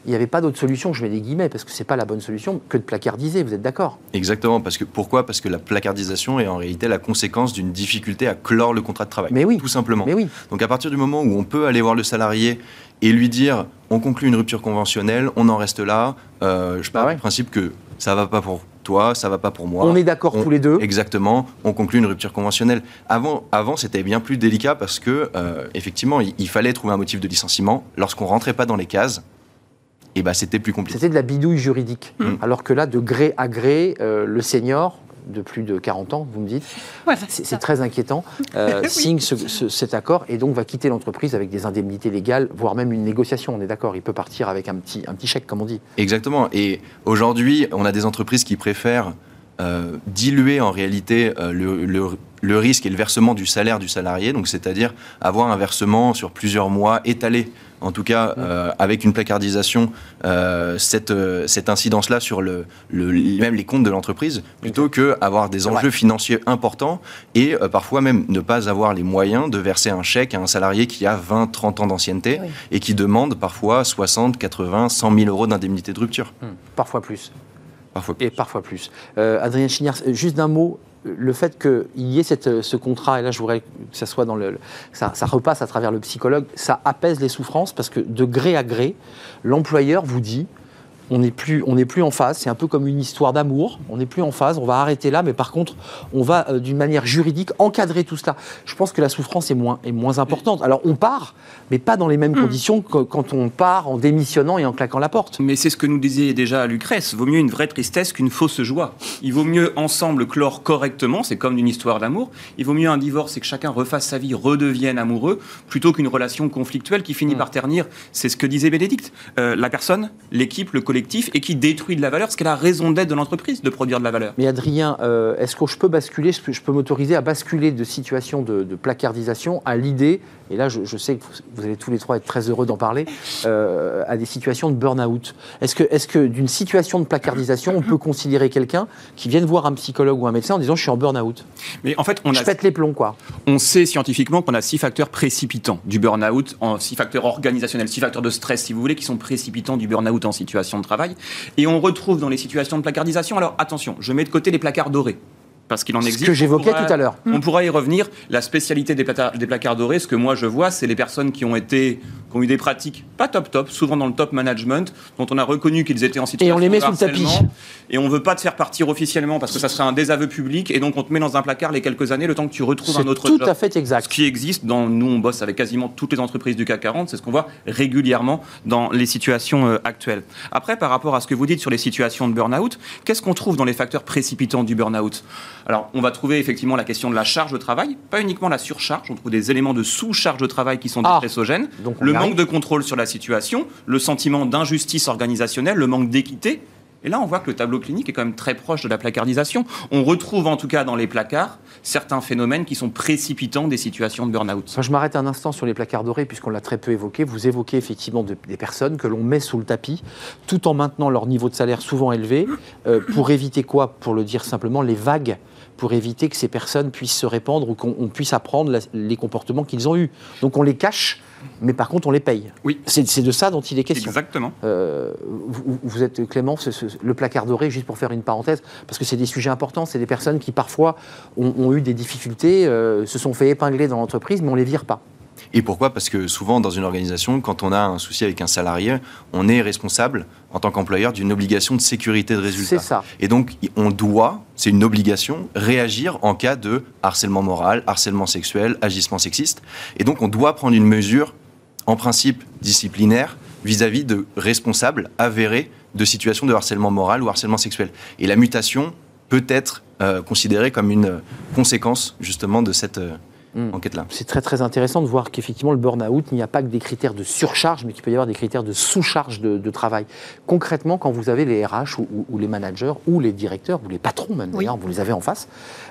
il n'y avait pas d'autre solution, je mets des guillemets, parce que c'est pas la bonne solution, que de placardiser, vous êtes d'accord? Exactement, parce que pourquoi? Parce que la placardisation est en réalité la conséquence d'une difficulté à clore le contrat de travail. Mais oui. Tout simplement. Mais oui. Donc à partir du moment où on peut aller voir le salarié et lui dire on conclut une rupture conventionnelle, on en reste là, euh, je pars Ah ouais. du principe que ça va pas pour toi, ça va pas pour moi. On est d'accord tous les deux. Exactement, on conclut une rupture conventionnelle. Avant, avant c'était bien plus délicat parce que, euh, effectivement, il, il fallait trouver un motif de licenciement. Lorsqu'on rentrait pas dans les cases, et ben, c'était plus compliqué. C'était de la bidouille juridique. Mm. Alors que là, de gré à gré, euh, le senior de plus de 40 ans, vous me dites, Voilà, c'est très inquiétant, euh, Oui. signe ce- ce- cet accord et donc va quitter l'entreprise avec des indemnités légales, voire même une négociation, on est d'accord, il peut partir avec un petit, un petit chèque, comme on dit. Exactement. Et aujourd'hui, on a des entreprises qui préfèrent euh, diluer en réalité euh, le, le- le risque et le versement du salaire du salarié, donc c'est-à-dire avoir un versement sur plusieurs mois étalé. En tout cas, euh, avec une placardisation, euh, cette, euh, cette incidence-là sur le, le- même les comptes de l'entreprise, plutôt que avoir des enjeux financiers importants et parfois même ne pas avoir les moyens de verser un chèque à un salarié qui a 20, 30 ans d'ancienneté Oui. et qui demande parfois 60, 80, 100 000 euros d'indemnité de rupture. Parfois plus. Parfois. Et parfois plus. Adrien Chignard, juste d'un mot, le fait qu'il y ait euh, ce contrat, et là je voudrais que ça repasse à travers le psychologue, ça apaise les souffrances parce que de gré à gré, l'employeur vous dit on n'est plus, on n'est plus en phase, c'est un peu comme une histoire d'amour, on n'est plus en phase, on va arrêter là, mais par contre, on va euh, d'une manière juridique encadrer tout cela. Je pense que la souffrance est moins, est moins importante. Alors on part, mais pas dans les mêmes conditions que quand on part en démissionnant et en claquant la porte. Mais c'est ce que nous disait déjà Lucrèce. Vaut mieux une vraie tristesse qu'une fausse joie. Il vaut mieux ensemble clore correctement, c'est comme une histoire d'amour. Il vaut mieux un divorce et que chacun refasse sa vie, redevienne amoureux, plutôt qu'une relation conflictuelle qui finit par ternir. C'est ce que disait Bénédicte. Euh, la personne, l'équipe, le et qui détruit de la valeur, ce qu'elle a raison d'être de l'entreprise, de produire de la valeur. Mais Adrien, euh, est-ce que je peux basculer, je peux, je peux m'autoriser à basculer de situation de, de placardisation à l'idée, et là je, je sais que vous, vous allez tous les trois être très heureux d'en parler, euh, à des situations de burn-out Est-ce que, est que d'une situation de placardisation, on peut considérer quelqu'un qui vienne voir un psychologue ou un médecin en disant je suis en burn-out? Mais en fait, on Je a pète les plombs, quoi. On sait scientifiquement qu'on a six facteurs précipitants du burn-out, en six facteurs organisationnels, six facteurs de stress, si vous voulez, qui sont précipitants du burn-out en situation de travail. Et on retrouve dans les situations de placardisation, alors attention, je mets de côté les placards dorés. Parce qu'il en Ce existe. que j'évoquais tout à l'heure. On pourra y revenir. La spécialité des, plata- des placards dorés, ce que moi je vois, c'est les personnes qui ont été, qui ont eu des pratiques pas top top, souvent dans le top management, dont on a reconnu qu'ils étaient en situation on les met de sous le tapis. Et on veut pas te faire partir officiellement parce que ça serait un désaveu public. Et donc on te met dans un placard les quelques années, le temps que tu retrouves un autre tout job. à fait Ce exact. qui existe, dans, nous on bosse avec quasiment toutes les entreprises du CAC 40, c'est ce qu'on voit régulièrement dans les situations euh, actuelles. Après, par rapport à ce que vous dites sur les situations de burn-out, qu'est-ce qu'on trouve dans les facteurs précipitants du burn-out? Alors, on va trouver effectivement la question de la charge de travail, pas uniquement la surcharge, on trouve des éléments de sous-charge de travail qui sont Ah, dépressogènes, donc on le manque de contrôle sur la situation, le sentiment d'injustice organisationnelle, le manque d'équité. Et là, on voit que le tableau clinique est quand même très proche de la placardisation. On retrouve en tout cas dans les placards certains phénomènes qui sont précipitants des situations de burn-out. Enfin, je m'arrête un instant sur les placards dorés, puisqu'on l'a très peu évoqué. Vous évoquez effectivement de- des personnes que l'on met sous le tapis, tout en maintenant leur niveau de salaire souvent élevé, euh, pour éviter quoi? Pour le dire simplement, les vagues, pour éviter que ces personnes puissent se répandre ou qu'on on puisse apprendre la- les comportements qu'ils ont eus. Donc on les cache, mais par contre on les paye. Oui. C'est c'est de ça dont il est question. Exactement. Euh, vous, vous êtes Clément, ce- ce- le placard doré, juste pour faire une parenthèse, parce que c'est des sujets importants, c'est des personnes qui parfois ont, ont eu des difficultés, euh, se sont fait épingler dans l'entreprise, mais on les vire pas. Et pourquoi? Parce que souvent, dans une organisation, quand on a un souci avec un salarié, on est responsable, en tant qu'employeur, d'une obligation de sécurité de résultat. C'est ça. Et donc, on doit, c'est une obligation, réagir en cas de harcèlement moral, harcèlement sexuel, agissement sexiste. Et donc, on doit prendre une mesure, en principe disciplinaire, vis-à-vis de responsables avérés de situations de harcèlement moral ou harcèlement sexuel. Et la mutation peut être euh, considérée comme une conséquence, justement, de cette, euh, hmm. enquête-là. C'est très très intéressant de voir qu'effectivement le burn-out, il n'y a pas que des critères de surcharge, mais qu'il peut y avoir des critères de sous-charge de, travail. Concrètement, quand vous avez les RH ou, les managers ou les directeurs ou les patrons même d'ailleurs, vous les avez en face,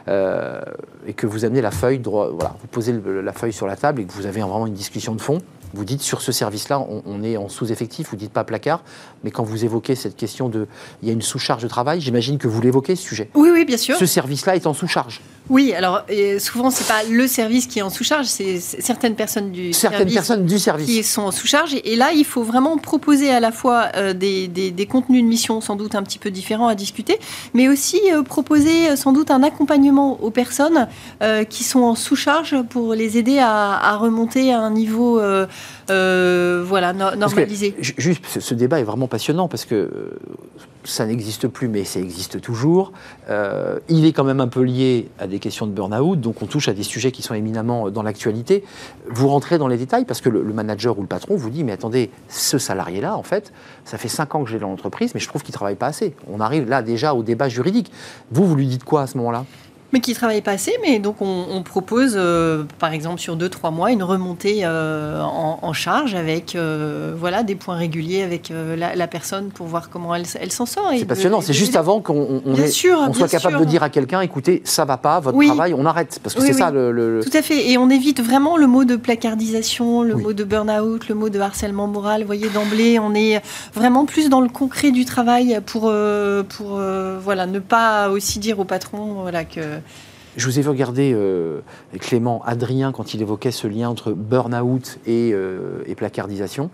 euh, et que vous amenez la feuille, voilà, vous posez la feuille sur la table et que vous avez vraiment une discussion de fond, vous dites sur ce service-là, on, est en sous-effectif, vous dites pas placard, mais quand vous évoquez cette question de, il y a une sous-charge de travail, j'imagine que vous l'évoquez ce sujet. Oui, oui, bien sûr. Ce service-là est en sous-charge. Oui, alors souvent c'est pas le service qui est en sous-charge, c'est certaines personnes du certaines service personnes du service qui sont en sous-charge. Et, là, il faut vraiment proposer à la fois euh, des, des, contenus de mission sans doute un petit peu différents à discuter, mais aussi euh, proposer euh, sans doute un accompagnement aux personnes qui sont en sous-charge pour les aider à, à, remonter à un niveau voilà normalisé. juste, ce débat est vraiment passionnant parce que ça n'existe plus, mais ça existe toujours. Euh, il est quand même un peu lié à des questions de burn-out, donc on touche à des sujets qui sont éminemment dans l'actualité. Vous rentrez dans les détails parce que le, manager ou le patron vous dit, mais attendez, ce salarié-là, en fait, ça fait 5 ans que j'ai dans l'entreprise, mais je trouve qu'il ne travaille pas assez. On arrive là déjà au débat juridique. Vous, vous lui dites quoi à ce moment-là? Mais qui travaillent pas assez. Mais donc, on, propose, euh, par exemple, sur 2-3 mois, une remontée euh, en, charge avec euh, voilà, des points réguliers avec la, personne pour voir comment elle, elle s'en sort. C'est passionnant. C'est juste avant qu'on soit capable de dire à quelqu'un écoutez, ça va pas, votre travail, on arrête. Parce que c'est ça le, Tout à fait. Et on évite vraiment le mot de placardisation, le mot de burn-out, le mot de harcèlement moral. Vous voyez, d'emblée, on est vraiment plus dans le concret du travail pour, pour voilà, ne pas aussi dire au patron voilà, que je vous ai vu regarder euh, Clément, Adrien, quand il évoquait ce lien entre burn-out et, euh, placardisation.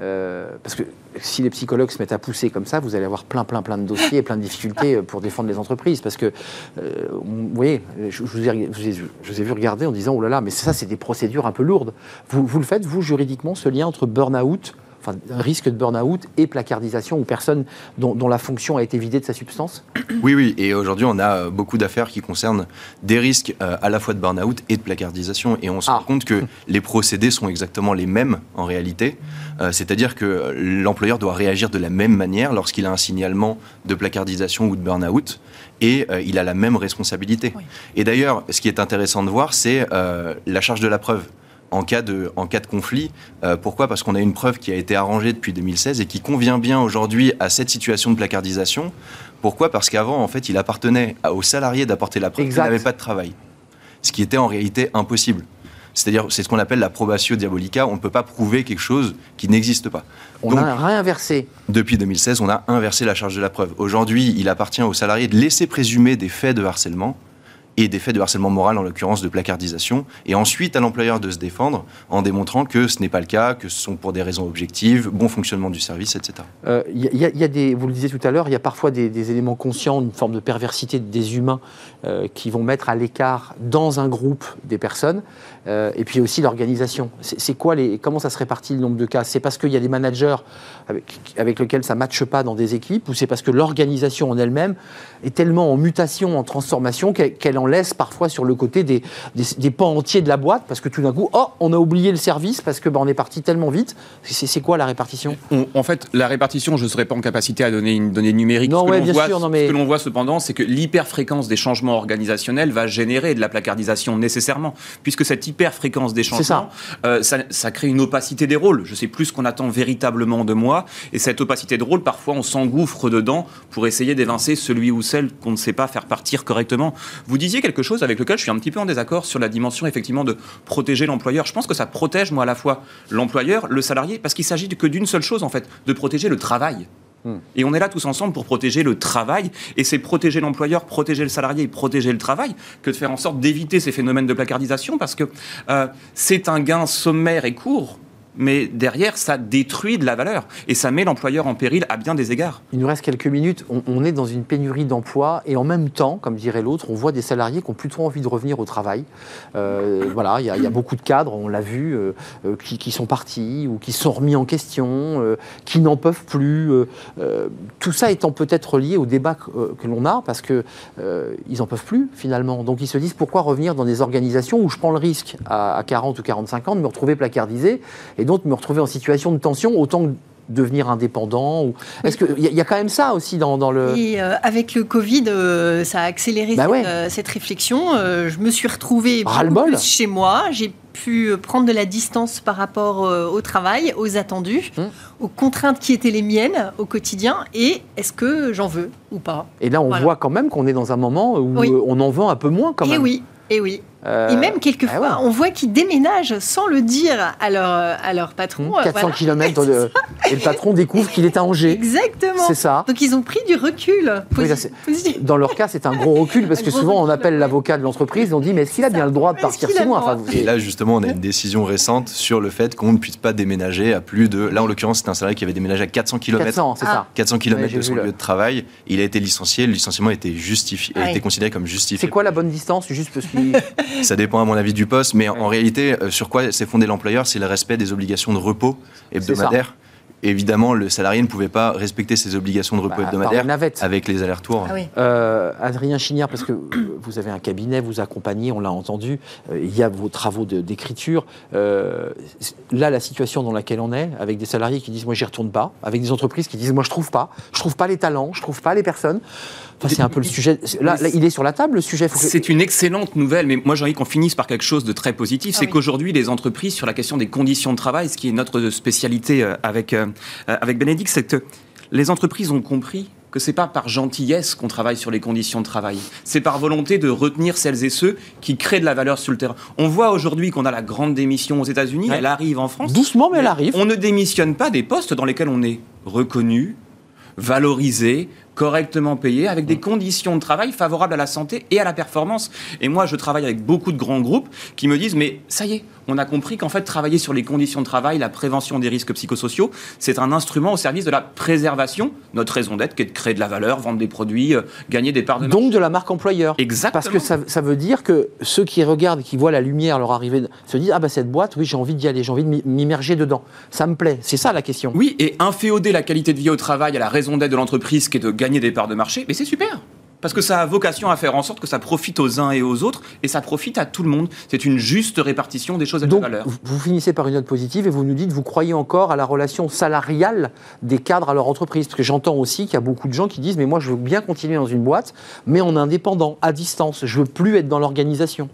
Euh, parce que si les psychologues se mettent à pousser comme ça, vous allez avoir plein, plein, plein de dossiers et plein de difficultés pour défendre les entreprises. Parce que, vous voyez, je, vous ai, vu regarder en disant, oh là là, mais ça, c'est des procédures un peu lourdes. Vous le faites, vous, juridiquement, ce lien entre burn-out enfin, un risque de burn-out et placardisation ou personne dont, la fonction a été vidée de sa substance Oui, oui. Et aujourd'hui, on a euh, beaucoup d'affaires qui concernent des risques euh, à la fois de burn-out et de placardisation. Et on se rend ah. compte que les procédés sont exactement les mêmes en réalité. Euh, c'est-à-dire que l'employeur doit réagir de la même manière lorsqu'il a un signalement de placardisation ou de burn-out et il a la même responsabilité. Et d'ailleurs, ce qui est intéressant de voir, c'est la charge de la preuve en cas de, en cas de conflit. Euh, pourquoi? Parce qu'on a une preuve qui a été arrangée depuis 2016 et qui convient bien aujourd'hui à cette situation de placardisation. Pourquoi? Parce qu'avant, en fait, il appartenait aux salariés d'apporter la preuve qu'il n'avait pas de travail. Ce qui était en réalité impossible. C'est-à-dire, c'est ce qu'on appelle la probatio diabolica. On ne peut pas prouver quelque chose qui n'existe pas. On a réinversé. Depuis 2016, on a inversé la charge de la preuve. Aujourd'hui, il appartient aux salariés de laisser présumer des faits de harcèlement et des faits de harcèlement moral, en l'occurrence de placardisation, et ensuite à l'employeur de se défendre en démontrant que ce n'est pas le cas, que ce sont pour des raisons objectives, bon fonctionnement du service, etc. Euh, y, a des, vous le disiez tout à l'heure, il y a parfois des, éléments conscients, une forme de perversité des humains euh, qui vont mettre à l'écart dans un groupe des personnes, euh, et puis aussi l'organisation. C'est quoi les, comment ça se répartit le nombre de cas? C'est parce qu'il y a des managers avec, avec lesquels ça ne matche pas dans des équipes, ou c'est parce que l'organisation en elle-même est tellement en mutation, en transformation, qu'elle en laisse parfois sur le côté des, des, pans entiers de la boîte, parce que tout d'un coup, oh, on a oublié le service parce que bah, on est parti tellement vite. C'est quoi la répartition? En fait, la répartition, je ne serais pas en capacité à donner une donnée numérique. Non, ce que bien sûr, mais... Ce que l'on voit cependant, c'est que l'hyperfréquence des changements organisationnels va générer de la placardisation nécessairement, puisque cette hyperfréquence des changements, euh, ça. ça, crée une opacité des rôles. Je sais plus ce qu'on attend véritablement de moi, et cette opacité de rôle, parfois, on s'engouffre dedans pour essayer d'évincer celui ou celle qu'on ne sait pas faire partir correctement. Vous disiez quelque chose avec lequel je suis un petit peu en désaccord sur la dimension effectivement de protéger l'employeur. Je pense que ça protège, moi, à la fois l'employeur, le salarié, parce qu'il s'agit que d'une seule chose, en fait, de protéger le travail. Hmm. Et on est là tous ensemble pour protéger le travail, et c'est protéger l'employeur, protéger le salarié et protéger le travail que de faire en sorte d'éviter ces phénomènes de placardisation, parce que euh, c'est un gain sommaire et court mais derrière, ça détruit de la valeur et ça met l'employeur en péril à bien des égards. Il nous reste quelques minutes. On, est dans une pénurie d'emplois et en même temps, comme dirait l'autre, on voit des salariés qui ont plutôt envie de revenir au travail. Euh, voilà, il y, a beaucoup de cadres, on l'a vu, euh, euh, qui, sont partis ou qui sont remis en question, qui n'en peuvent plus. tout ça étant peut-être lié au débat que, l'on a parce que ils n'en peuvent plus finalement. Donc ils se disent pourquoi revenir dans des organisations où je prends le risque à, à 40 ou 45 ans de me retrouver placardisé donc me retrouver en situation de tension autant devenir indépendant ou... Est-ce qu'il y, y a quand même ça aussi dans, dans le... Et euh, avec le Covid, euh, ça a accéléré Bah cette, ouais. euh, cette réflexion. Je me suis retrouvée beaucoup plus chez moi. J'ai pu prendre de la distance par rapport au travail, aux attendus, Hum. aux contraintes qui étaient les miennes au quotidien. Et est-ce que j'en veux ou pas? Et là, on Voilà. voit quand même qu'on est dans un moment où Oui. on en vend un peu moins quand Et même. oui, et oui. Euh, Et même quelquefois, ah ouais. on voit qu'ils déménagent sans le dire à leur, à leur patron. hum, Euh, 400 voilà. km de... et le patron découvre qu'il est à Angers. Exactement. C'est ça. Donc ils ont pris du recul. Oui, là, c'est-. Dans leur cas, c'est un gros recul parce Un que souvent on appelle ouais. l'avocat de l'entreprise et on dit mais est-ce qu'il a bien le droit de partir Enfin, vous- Et là, justement, on a une décision récente sur le fait qu'on ne puisse pas déménager à plus de. Là, en l'occurrence, c'était un salarié qui avait déménagé à 400 km. 400, c'est Ah. ça. 400 km Ouais, de son lieu de travail. Il a été licencié. Le licenciement a été justifié, a été considéré comme justifié. C'est quoi la bonne distance Juste parce. Ça dépend à mon avis du poste, mais en- Ouais. en réalité, euh, sur quoi s'est fondé l'employeur, c'est le respect des obligations de repos hebdomadaires. Évidemment, le salarié ne pouvait pas respecter ses obligations de repos Bah, par hebdomadaires avec les allers-retours. Ah oui. Euh, Adrien Chignard, parce que vous avez un cabinet, vous accompagnez, on l'a entendu, euh, il y a vos travaux d'écriture. Euh, là, la situation dans laquelle on est, avec des salariés qui disent moi j'y retourne pas, avec des entreprises qui disent moi je trouve pas, je trouve pas les talents, je trouve pas les personnes. Enfin, c'est un peu le sujet. Là, là, il est sur la table le sujet. Que- C'est une excellente nouvelle, mais moi j'ai envie qu'on finisse par quelque chose de très positif. Ah c'est oui. qu'aujourd'hui, les entreprises, sur la question des conditions de travail, ce qui est notre spécialité euh, avec, euh, euh, avec Bénédicte, c'est que les entreprises ont compris que c'est pas par gentillesse qu'on travaille sur les conditions de travail. C'est par volonté de retenir celles et ceux qui créent de la valeur sur le terrain. On voit aujourd'hui qu'on a la grande démission aux États-Unis, Ouais. elle arrive en France. Doucement, mais elle arrive. On ne démissionne pas des postes dans lesquels on est reconnu, valorisé, correctement payé, avec des conditions de travail favorables à la santé et à la performance. Et moi, je travaille avec beaucoup de grands groupes qui me disent, mais ça y est, on a compris qu'en fait, travailler sur les conditions de travail, la prévention des risques psychosociaux, c'est un instrument au service de la préservation, notre raison d'être, qui est de créer de la valeur, vendre des produits, euh, gagner des parts de marché. Donc de la marque employeur. Exactement. Parce que ça, ça veut dire que ceux qui regardent, qui voient la lumière leur arriver, se disent ah bah cette boîte, oui j'ai envie d'y aller, j'ai envie de m'immerger dedans. Ça me plaît. C'est ça la question. Oui, et inféoder la qualité de vie au travail à la raison d'être de l'entreprise qui est de gagner des parts de marché, mais c'est super. Parce que ça a vocation à faire en sorte que ça profite aux uns et aux autres, et ça profite à tout le monde. C'est une juste répartition des choses et de Donc, valeur. vous- vous finissez par une note positive et vous nous dites, vous croyez encore à la relation salariale des cadres à leur entreprise Parce que j'entends aussi qu'il y a beaucoup de gens qui disent, mais moi je veux bien continuer dans une boîte, mais en indépendant, à distance. Je veux plus être dans l'organisation.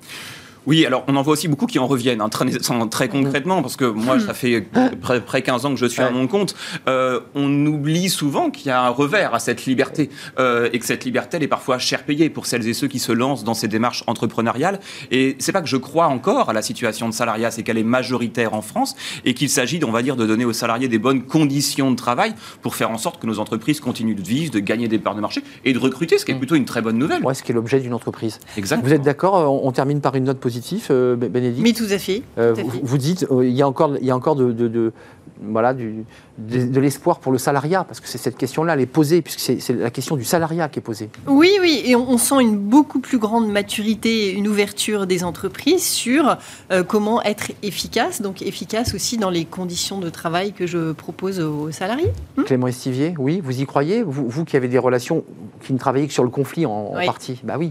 Oui, alors on en voit aussi beaucoup qui en reviennent, hein, très, concrètement, parce que moi, ça fait près, près 15 ans que je suis à mon compte. Euh, on oublie souvent qu'il y a un revers à cette liberté, euh, et que cette liberté, elle est parfois cher payée pour celles et ceux qui se lancent dans ces démarches entrepreneuriales. Et c'est pas que je crois encore à la situation de salariat, c'est qu'elle est majoritaire en France, et qu'il s'agit, on va dire, de donner aux salariés des bonnes conditions de travail pour faire en sorte que nos entreprises continuent de vivre, de gagner des parts de marché et de recruter, ce qui est plutôt une très bonne nouvelle. Ouais, ce qui est l'objet d'une entreprise. Exactement. Vous êtes d'accord euh, on, on termine par une note positive, euh, Bé- Bénédicte Mais tout à fait. Euh, tout à vous, fait. vous dites, euh, il y a encore, il y a encore de, de- de- voilà, du- de, de l'espoir pour le salariat, parce que c'est cette question-là, elle est posée, puisque c'est la question du salariat qui est posée. Oui, oui, et on, on sent une beaucoup plus grande maturité, une ouverture des entreprises sur euh, comment être efficace, donc efficace aussi dans les conditions de travail que je propose aux salariés. Clément Estivier, oui, vous y croyez? Vous, vous qui avez des relations, qui ne travaillez que sur le conflit en, en partie, bah oui.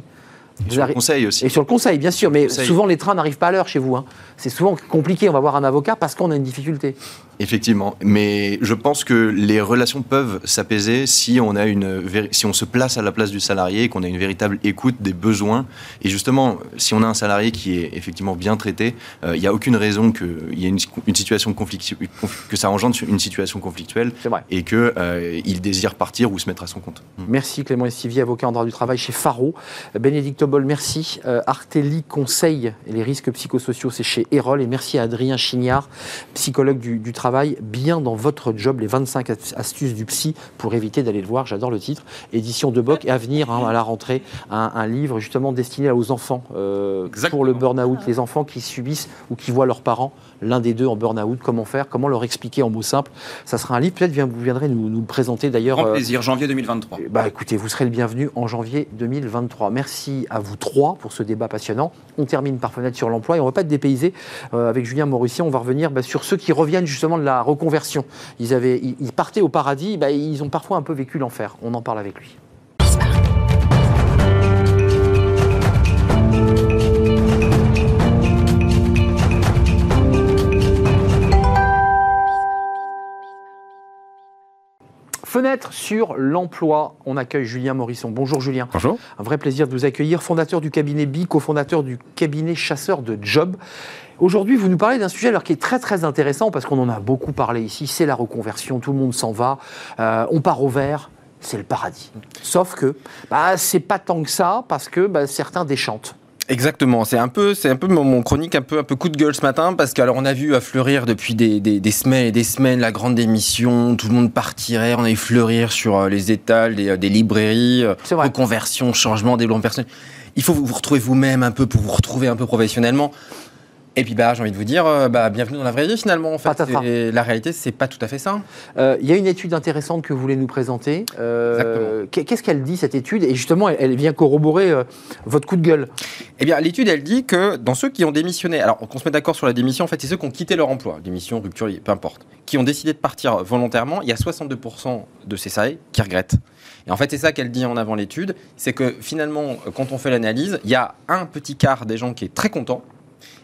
Vous Sur le conseil aussi. Et sur le conseil, bien sûr, mais souvent les trains n'arrivent pas à l'heure chez vous. hein. C'est souvent compliqué, on va voir un avocat parce qu'on a une difficulté. Effectivement, mais je pense que les relations peuvent s'apaiser si on a une si on se place à la place du salarié, qu'on a une véritable écoute des besoins. Et justement, si on a un salarié qui est effectivement bien traité, euh, il n'y a aucune raison qu'il y ait une, une situation conflictuelle, que ça engendre une situation conflictuelle et que euh, il désire partir ou se mettre à son compte. Merci Clément Estivier, avocat en droit du travail chez Faro. Bénédicte Obol, merci. Euh, Artelli Conseil et les risques psychosociaux, c'est chez Erol. Et merci à Adrien Chignard, psychologue du, du travail, bien dans votre job, les 25 astuces du psy pour éviter d'aller le voir. J'adore le titre. Édition de Boc et à venir hein, à la rentrée, un, un livre justement destiné aux enfants euh, pour le burn-out, les enfants qui subissent ou qui voient leurs parents, l'un des deux en burn-out, comment faire, comment leur expliquer en mots simples. Ça sera un livre, peut-être vous viendrez nous, nous le présenter d'ailleurs. Grand euh, plaisir, janvier 2023. bah écoutez, vous serez le bienvenu en janvier 2023. Merci à vous trois pour ce débat passionnant. On termine par Fenêtre sur l'emploi et on ne va pas être dépaysé euh, avec Julien Mauricie. On va revenir bah, sur ceux qui reviennent justement de la reconversion. Ils, avaient, ils, ils partaient au paradis, bah, ils ont parfois un peu vécu l'enfer. On en parle avec lui. Fenêtre sur l'emploi. On accueille Julien Morisson. Bonjour Julien. Bonjour. Un vrai plaisir de vous accueillir. Fondateur du cabinet BI, cofondateur du cabinet chasseur de job. Aujourd'hui, vous nous parlez d'un sujet alors qui est très très intéressant parce qu'on en a beaucoup parlé ici. C'est la reconversion. Tout le monde s'en va. Euh, on part au vert. C'est le paradis. Sauf que bah, c'est pas tant que ça parce que bah, certains déchantent. Exactement, c'est un peu, c'est un peu mon, chronique un peu, un peu coup de gueule ce matin parce qu'alors on a vu à fleurir depuis des, des, des semaines et des semaines la grande démission, tout le monde partirait, on a vu fleurir sur euh, les étals des, euh, des librairies, euh, C'est vrai. reconversion, changement, développement personnel. Il faut vous retrouver vous-même un peu pour vous retrouver un peu professionnellement. Et puis bah j'ai envie de vous dire, euh, bah, bienvenue dans la vraie vie finalement. En fait. Et la réalité c'est pas tout à fait ça. Euh, Il y a une étude intéressante que vous voulez nous présenter. Euh, Qu'est-ce qu'elle dit cette étude? Et justement, elle, elle vient corroborer euh, votre coup de gueule. Eh bien, l'étude, elle dit que dans ceux qui ont démissionné, alors qu'on se met d'accord sur la démission, en fait, c'est ceux qui ont quitté leur emploi, démission, rupture, peu importe, qui ont décidé de partir volontairement, il y a 62% de ces salariés qui regrettent. Et en fait, c'est ça qu'elle dit en avant l'étude, c'est que finalement, quand on fait l'analyse, il y a un petit quart des gens qui est très content,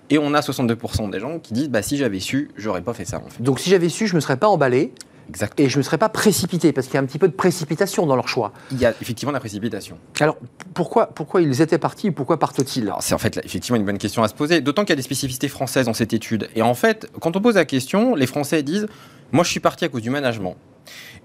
et on a 62% des gens qui disent, bah, si j'avais su, j'aurais pas fait ça, en fait. Donc si j'avais su, je ne me serais pas emballé Exact. et je ne me serais pas précipité parce qu'il y a un petit peu de précipitation dans leur choix. Il y a effectivement de la précipitation. Alors pourquoi, pourquoi ils étaient partis et pourquoi partent-ils? C'est en fait là, effectivement une bonne question à se poser, d'autant qu'il y a des spécificités françaises dans cette étude. Et en fait, quand on pose la question, les Français disent Moi, je suis parti à cause du management.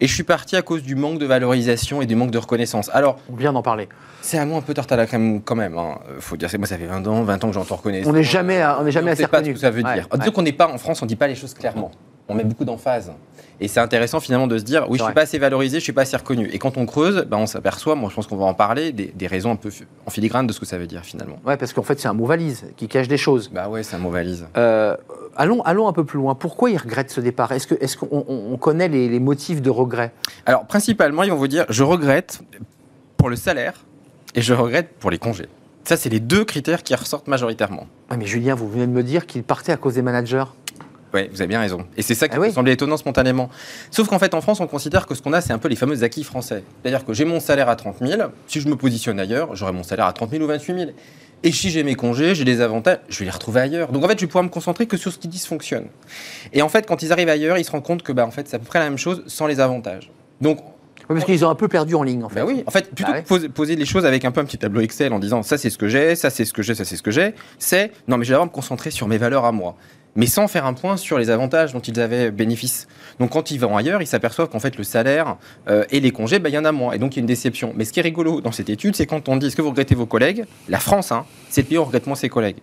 Et je suis parti à cause du manque de valorisation et du manque de reconnaissance. Alors, On vient d'en parler. c'est un mot un peu tarte à la crème quand même. hein. Faut dire, moi, ça fait 20 ans, 20 ans que j'entends reconnaissance. On n'est jamais, à- on n'est jamais on assez sait pas ce que ça veut Ouais, dire. ouais. Disons qu'on n'est pas en France, on dit pas les choses clairement. On met beaucoup d'emphase. Et c'est intéressant finalement de se dire, oui, je suis pas assez valorisé, je suis pas assez reconnu. Et quand on creuse, ben, on s'aperçoit, moi je pense qu'on va en parler, des, des raisons un peu en filigrane de ce que ça veut dire finalement. Ouais, parce qu'en fait c'est un mot valise qui cache des choses. Bah ouais, c'est un mot valise. Euh, allons, allons un peu plus loin. Pourquoi ils regrettent ce départ? Est-ce qu'on on- on connaît les, les motifs de regret? Alors, principalement, ils vont vous dire je regrette pour le salaire et je regrette pour les congés. Ça, c'est les deux critères qui ressortent majoritairement. Ah, Mais Julien, vous venez de me dire qu'ils partaient à cause des managers. Oui, vous avez bien raison. Et c'est ça qui Ah me semblait étonnant spontanément. Sauf qu'en fait, en France, on considère que ce qu'on a, c'est un peu les fameux acquis français. C'est-à-dire que j'ai mon salaire à 30 000. Si je me positionne ailleurs, j'aurai mon salaire à 30 000 ou 28 000. Et si j'ai mes congés, j'ai des avantages, je vais les retrouver ailleurs. Donc en fait, je vais pouvoir me concentrer que sur ce qui dysfonctionne. Et en fait, quand ils arrivent ailleurs, ils se rendent compte que bah, en fait, c'est à peu près la même chose sans les avantages. Donc parce qu'ils ont un peu perdu en ligne, en fait. Bah oui, en fait, plutôt Bah que poser, poser les choses avec un peu un petit tableau Excel en disant ça c'est ce que j'ai, ça c'est ce que j'ai, ça c'est ce que j'ai, c'est non mais je vais d'abord me concentrer sur mes valeurs à moi, mais sans faire un point sur les avantages dont ils avaient bénéfice. Donc quand ils vont ailleurs, ils s'aperçoivent qu'en fait le salaire euh, et les congés, bah, il y en a moins, et donc il y a une déception. Mais ce qui est rigolo dans cette étude, c'est quand on dit est-ce que vous regrettez vos collègues, la France, hein, c'est le pays où on regrette moins ses collègues.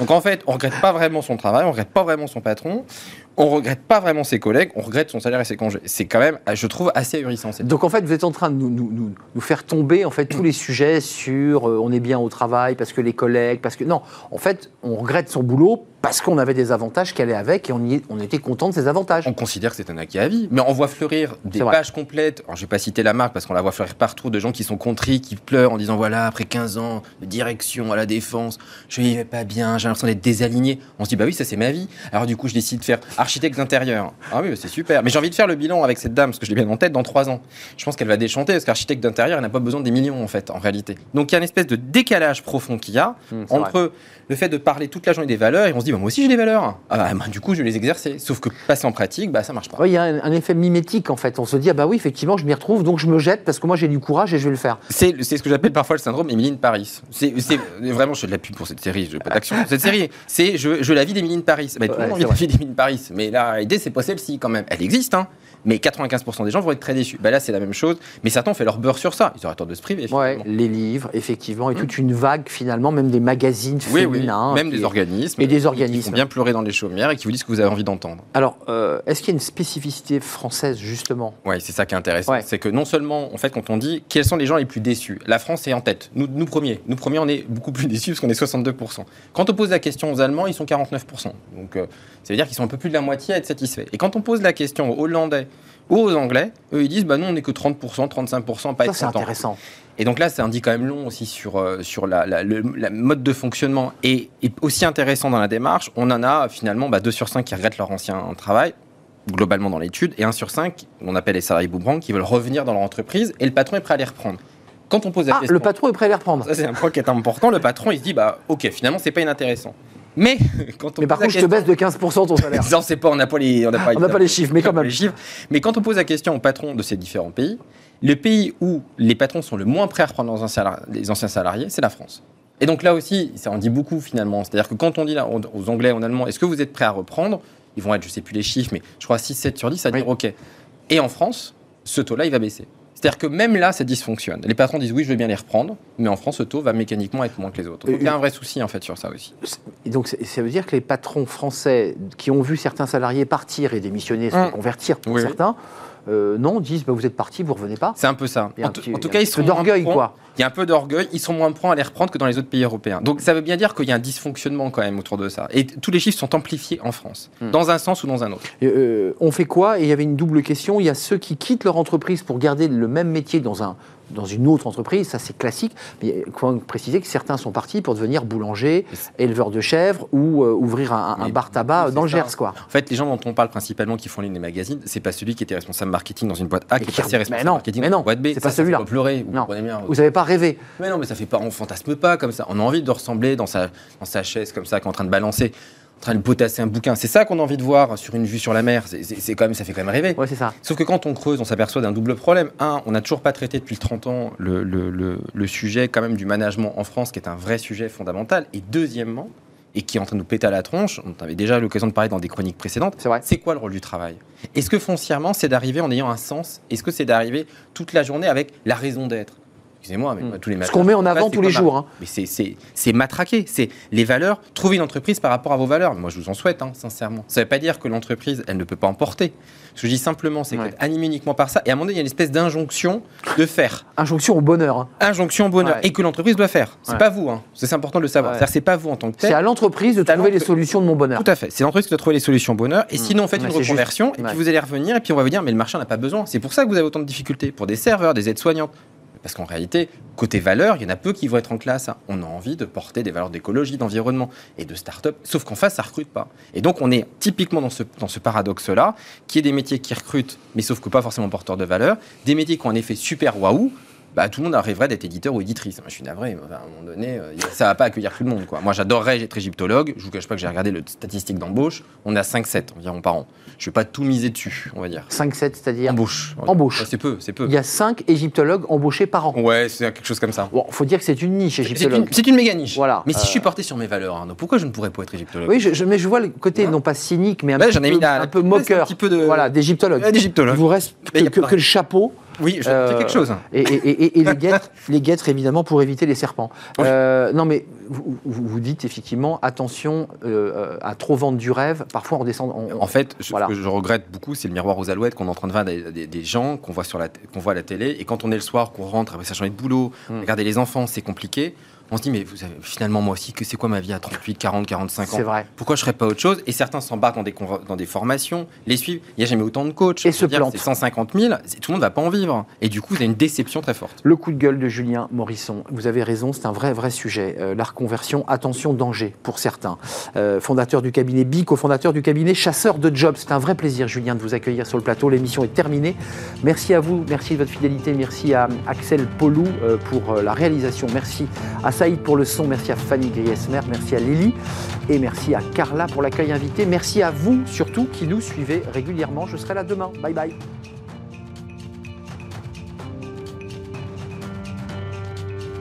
Donc en fait, on regrette pas vraiment son travail, on regrette pas vraiment son patron, on regrette pas vraiment ses collègues, on regrette son salaire et ses congés. C'est quand même, je trouve, assez ahurissant. Donc en fait, vous êtes en train de nous, nous- nous- nous faire tomber en fait tous les sujets sur euh, on est bien au travail parce que les collègues, parce que non, en fait, on regrette son boulot parce qu'on avait des avantages qu'elle est avec et on, y est- on était content de ces avantages. On considère que c'est un acquis à vie, mais on voit fleurir des pages complètes. Alors, je vais pas citer la marque parce qu'on la voit fleurir partout de gens qui sont contris, qui pleurent en disant voilà, après 15 ans de direction à la défense, je n'y vais pas bien, j'ai l'impression d'être désaligné. On se dit bah oui, ça c'est ma vie. Alors du coup, je décide de faire architecte d'intérieur. Ah oui, c'est super. Mais j'ai envie de faire le bilan avec cette dame parce que je l'ai bien en tête dans 3 ans. Je pense qu'elle va déchanter parce qu'architecte d'intérieur, elle n'a pas besoin des millions en fait, en réalité. Donc il y a une espèce de décalage profond qu'il y a vrai. entre le fait de parler toute la journée des valeurs et on se dit bah, moi aussi j'ai des valeurs. Ah bah, bah, du coup, je vais les exercer. Sauf que passer en pratique, bah ça marche pas. Il y a un, un effet mimétique en fait. On se dit ah bah oui, effectivement, je m'y retrouve, donc je me jette parce que moi j'ai du courage et je vais le faire. C'est ce que j'appelle parfois le syndrome Émilie de Paris. C'est vraiment, je fais de la pub pour cette série, je pas d'action. Cette série, c'est je, je la vie d'Émilie de Paris. Bah, tout le monde la vie d'Émilie de Paris. Mais la réalité, c'est pas celle-ci quand même. Elle existe, hein. Mais 95% des gens vont être très déçus. Bah là, c'est la même chose. Mais certains ont fait leur beurre sur ça. Ils auraient tort de se priver. Ouais, les livres, effectivement, et toute une vague finalement, même des magazines Oui, oui. féminins. Même qui- des organismes. et des qui- Qui organismes. font bien pleurer dans les chaumières et qui vous disent ce que vous avez envie d'entendre. Alors, euh, est-ce qu'il y a une spécificité française justement? Ouais, c'est ça qui est intéressant. Ouais. C'est que non seulement, en fait, quand on dit quels sont les gens les plus déçus, la France est en tête. Nous, nous premiers. Nous premiers, on est beaucoup plus déçus parce qu'on est 62%. Quand on pose la question aux Allemands, ils sont 49%. Donc, euh, ça veut dire qu'ils sont un peu plus de la moitié à être satisfaits. Et quand on pose la question aux Hollandais ou aux Anglais, eux, ils disent, bah non, on n'est que 30%, 35%, pas Ça, être c'est content. intéressant. Et donc là, ça indique quand même long aussi sur, euh, sur la, la- le la mode de fonctionnement. Et, et aussi intéressant dans la démarche, on en a finalement bah, 2 sur 5 qui regrettent leur ancien travail, globalement dans l'étude, et 1 sur 5, on appelle les salariés boomerang, qui veulent revenir dans leur entreprise, et le patron est prêt à les reprendre. Quand on pose la Ah, question... le patron est prêt à les reprendre. Ça, c'est un point qui est important. Le patron, il se dit, bah, ok, finalement, c'est pas inintéressant. Mais quand on Mais par pose contre, la je te question- baisse de 15% ton salaire. Non, c'est pas, on n'a pas les, on n'a pas, On n'a pas les chiffres, mais quand même. les chiffres. Mais quand on pose la question aux patrons de ces différents pays, le pays où les patrons sont le moins prêts à reprendre leurs anciens salari- les anciens salariés, c'est la France. Et donc là aussi, ça en dit beaucoup finalement. C'est-à-dire que quand on dit là, aux Anglais, aux Allemands, est-ce que vous êtes prêts à reprendre Ils vont être, je sais plus les chiffres, mais je crois 6, 7 sur 10 à dire OK. Et en France, ce taux-là, il va baisser. C'est-à-dire que même là, ça dysfonctionne. Les patrons disent oui, je veux bien les reprendre, mais en France, ce taux va mécaniquement être moins que les autres. Donc il y a un vrai souci en fait sur ça aussi. Et donc, ça veut dire que les patrons français qui ont vu certains salariés partir et démissionner, se Hum. convertir pour oui. certains, euh, non, disent bah, vous êtes partis, vous revenez pas. C'est un peu ça. Il y a En, un petit- en tout cas, ils sont d'orgueil, quoi. Il y a un peu d'orgueil. Ils sont moins prompts à les reprendre que dans les autres pays européens. Donc ça veut bien dire qu'il y a un dysfonctionnement quand même autour de ça. Et tous les chiffres sont amplifiés en France, Hmm. dans un sens ou dans un autre. Et, euh, on fait quoi? Et il y avait une double question. Il y a ceux qui quittent leur entreprise pour garder le même métier dans, un, dans une autre entreprise, ça c'est classique. Mais il faut préciser que certains sont partis pour devenir boulanger, éleveur de chèvres ou euh, ouvrir un, bar tabac dans le. Gers. Quoi. En fait, les gens dont on parle principalement qui font les magazines, c'est pas celui qui était responsable marketing dans une boîte A qui est qui- mais responsable non, marketing mais dans non, une boîte B. c'est pas celui-là. vous Non. comprenez bien. Vous n'avez pas rêvé. Mais non, mais ça fait pas, on fantasme pas comme ça. On a envie de ressembler dans sa, dans sa chaise comme ça, qui est en train de balancer, en train de potasser un bouquin. C'est ça qu'on a envie de voir sur une vue sur la mer. C'est quand même, ça fait quand même rêver. Ouais, c'est ça. Sauf que quand on creuse, on s'aperçoit d'un double problème. Un, on n'a toujours pas traité depuis 30 ans le, le- le- le sujet quand même du management en France, qui est un vrai sujet fondamental. Et deuxièmement, et qui est en train de nous péter à la tronche, on avait déjà l'occasion de parler dans des chroniques précédentes, C'est vrai. c'est quoi le rôle du travail? Est-ce que foncièrement, c'est d'arriver en ayant un sens? Est-ce que c'est d'arriver toute la journée avec la raison d'être? Excusez-moi, mais Mm. moi, tous les matins. Ce qu'on met en avant tous c'est les jours. hein. mais c'est- c'est c'est matraqué, c'est les valeurs. Trouver une entreprise par rapport à vos valeurs. Moi, je vous en souhaite, hein, sincèrement. Ça ne veut pas dire que l'entreprise, elle ne peut pas en porter. Ce que je dis simplement, c'est Ouais. qu'être animé uniquement par ça. Et à un moment donné, il y a une espèce d'injonction de faire. Injonction au bonheur. hein. Injonction au bonheur. Ouais. Et que l'entreprise doit faire. C'est Ouais. pas vous. C'est important de le savoir. C'est pas vous en tant que C'est tel. à l'entreprise de C'est trouver les solutions de mon bonheur. Tout à fait. C'est l'entreprise qui doit trouver les solutions bonheur. Et Mm. sinon, faites une c'est reconversion. Et puis vous allez revenir. Et puis on va vous dire, mais le marché n'en a pas besoin. C'est pour ça que vous avez autant de difficultés. Pour des serveurs, des aides-soignantes. Parce qu'en réalité, côté valeur, il y en a peu qui vont être en classe. hein. On a envie de porter des valeurs d'écologie, d'environnement et de start-up. Sauf qu'en face, ça recrute pas. Et donc, on est typiquement dans ce, dans ce paradoxe-là, qui est des métiers qui recrutent, mais sauf que pas forcément porteurs de valeur. Des métiers qui ont un effet super waouh. Bah, tout le monde arriverait d'être éditeur ou éditrice. Moi, je suis navré. Enfin, à un moment donné, euh, ça va pas accueillir tout le monde. Quoi. Moi, j'adorerais être égyptologue. Je vous cache pas que j'ai regardé le statistique d'embauche. On a 5-7 environ par an. Je vais pas tout miser dessus, on va dire. 5-7, c'est-à-dire. Embauche. Embauche. Ouais, c'est peu, c'est peu. Il y a 5 égyptologues embauchés par an. Ouais, c'est quelque chose comme ça. Bon, faut dire que c'est une niche égyptologue. c'est une méga niche. Voilà. Mais si Euh, je suis porté sur mes valeurs, Arnaud, pourquoi je ne pourrais pas être égyptologue? Oui, je, je- mais je vois le côté Ouais. non pas cynique, mais un, petit ai peu, mis un peu moqueur. un petit peu de- Voilà, d'égyptologue. Il vous reste que le chapeau Oui, je Euh, quelque chose. et, et- et- et les, guêtres, les guêtres, évidemment, pour éviter les serpents. Oui. Euh, non, mais vous, vous- dites effectivement, attention euh, à trop vendre du rêve. Parfois, on descend. on- En fait, Voilà. ce que je regrette beaucoup, c'est le miroir aux alouettes qu'on est en train de voir des, des- des gens qu'on voit, sur la, qu'on voit à la télé. Et quand on est le soir, qu'on rentre après sa journée de boulot, Mm. regarder les enfants, c'est compliqué. On se dit, mais vous finalement, moi aussi, que c'est quoi ma vie à 38, 40, 45 ans c'est vrai. Pourquoi je ferais pas autre chose Et certains s'embarquent dans des, dans des formations, les suivent. Il n'y a jamais autant de coachs. Et se plantent. C'est 150 000. c'est- Tout le monde ne va pas en vivre. Et du coup, vous avez une déception très forte. Le coup de gueule de Julien Morisson. Vous avez raison, c'est un vrai, vrai sujet. Euh, la reconversion, attention, danger pour certains. Euh, fondateur du cabinet BI, cofondateur du cabinet Chasseur de Jobs. C'est un vrai plaisir, Julien, de vous accueillir sur le plateau. L'émission est terminée. Merci à vous, merci de votre fidélité. Merci à Axel Polou euh, pour la réalisation. Merci à Saïd pour le son. Merci à Fanny Griesmer. Merci à Lily. Et merci à Carla pour l'accueil invité. Merci à vous, surtout, qui nous suivez régulièrement. Je serai là demain. Bye bye.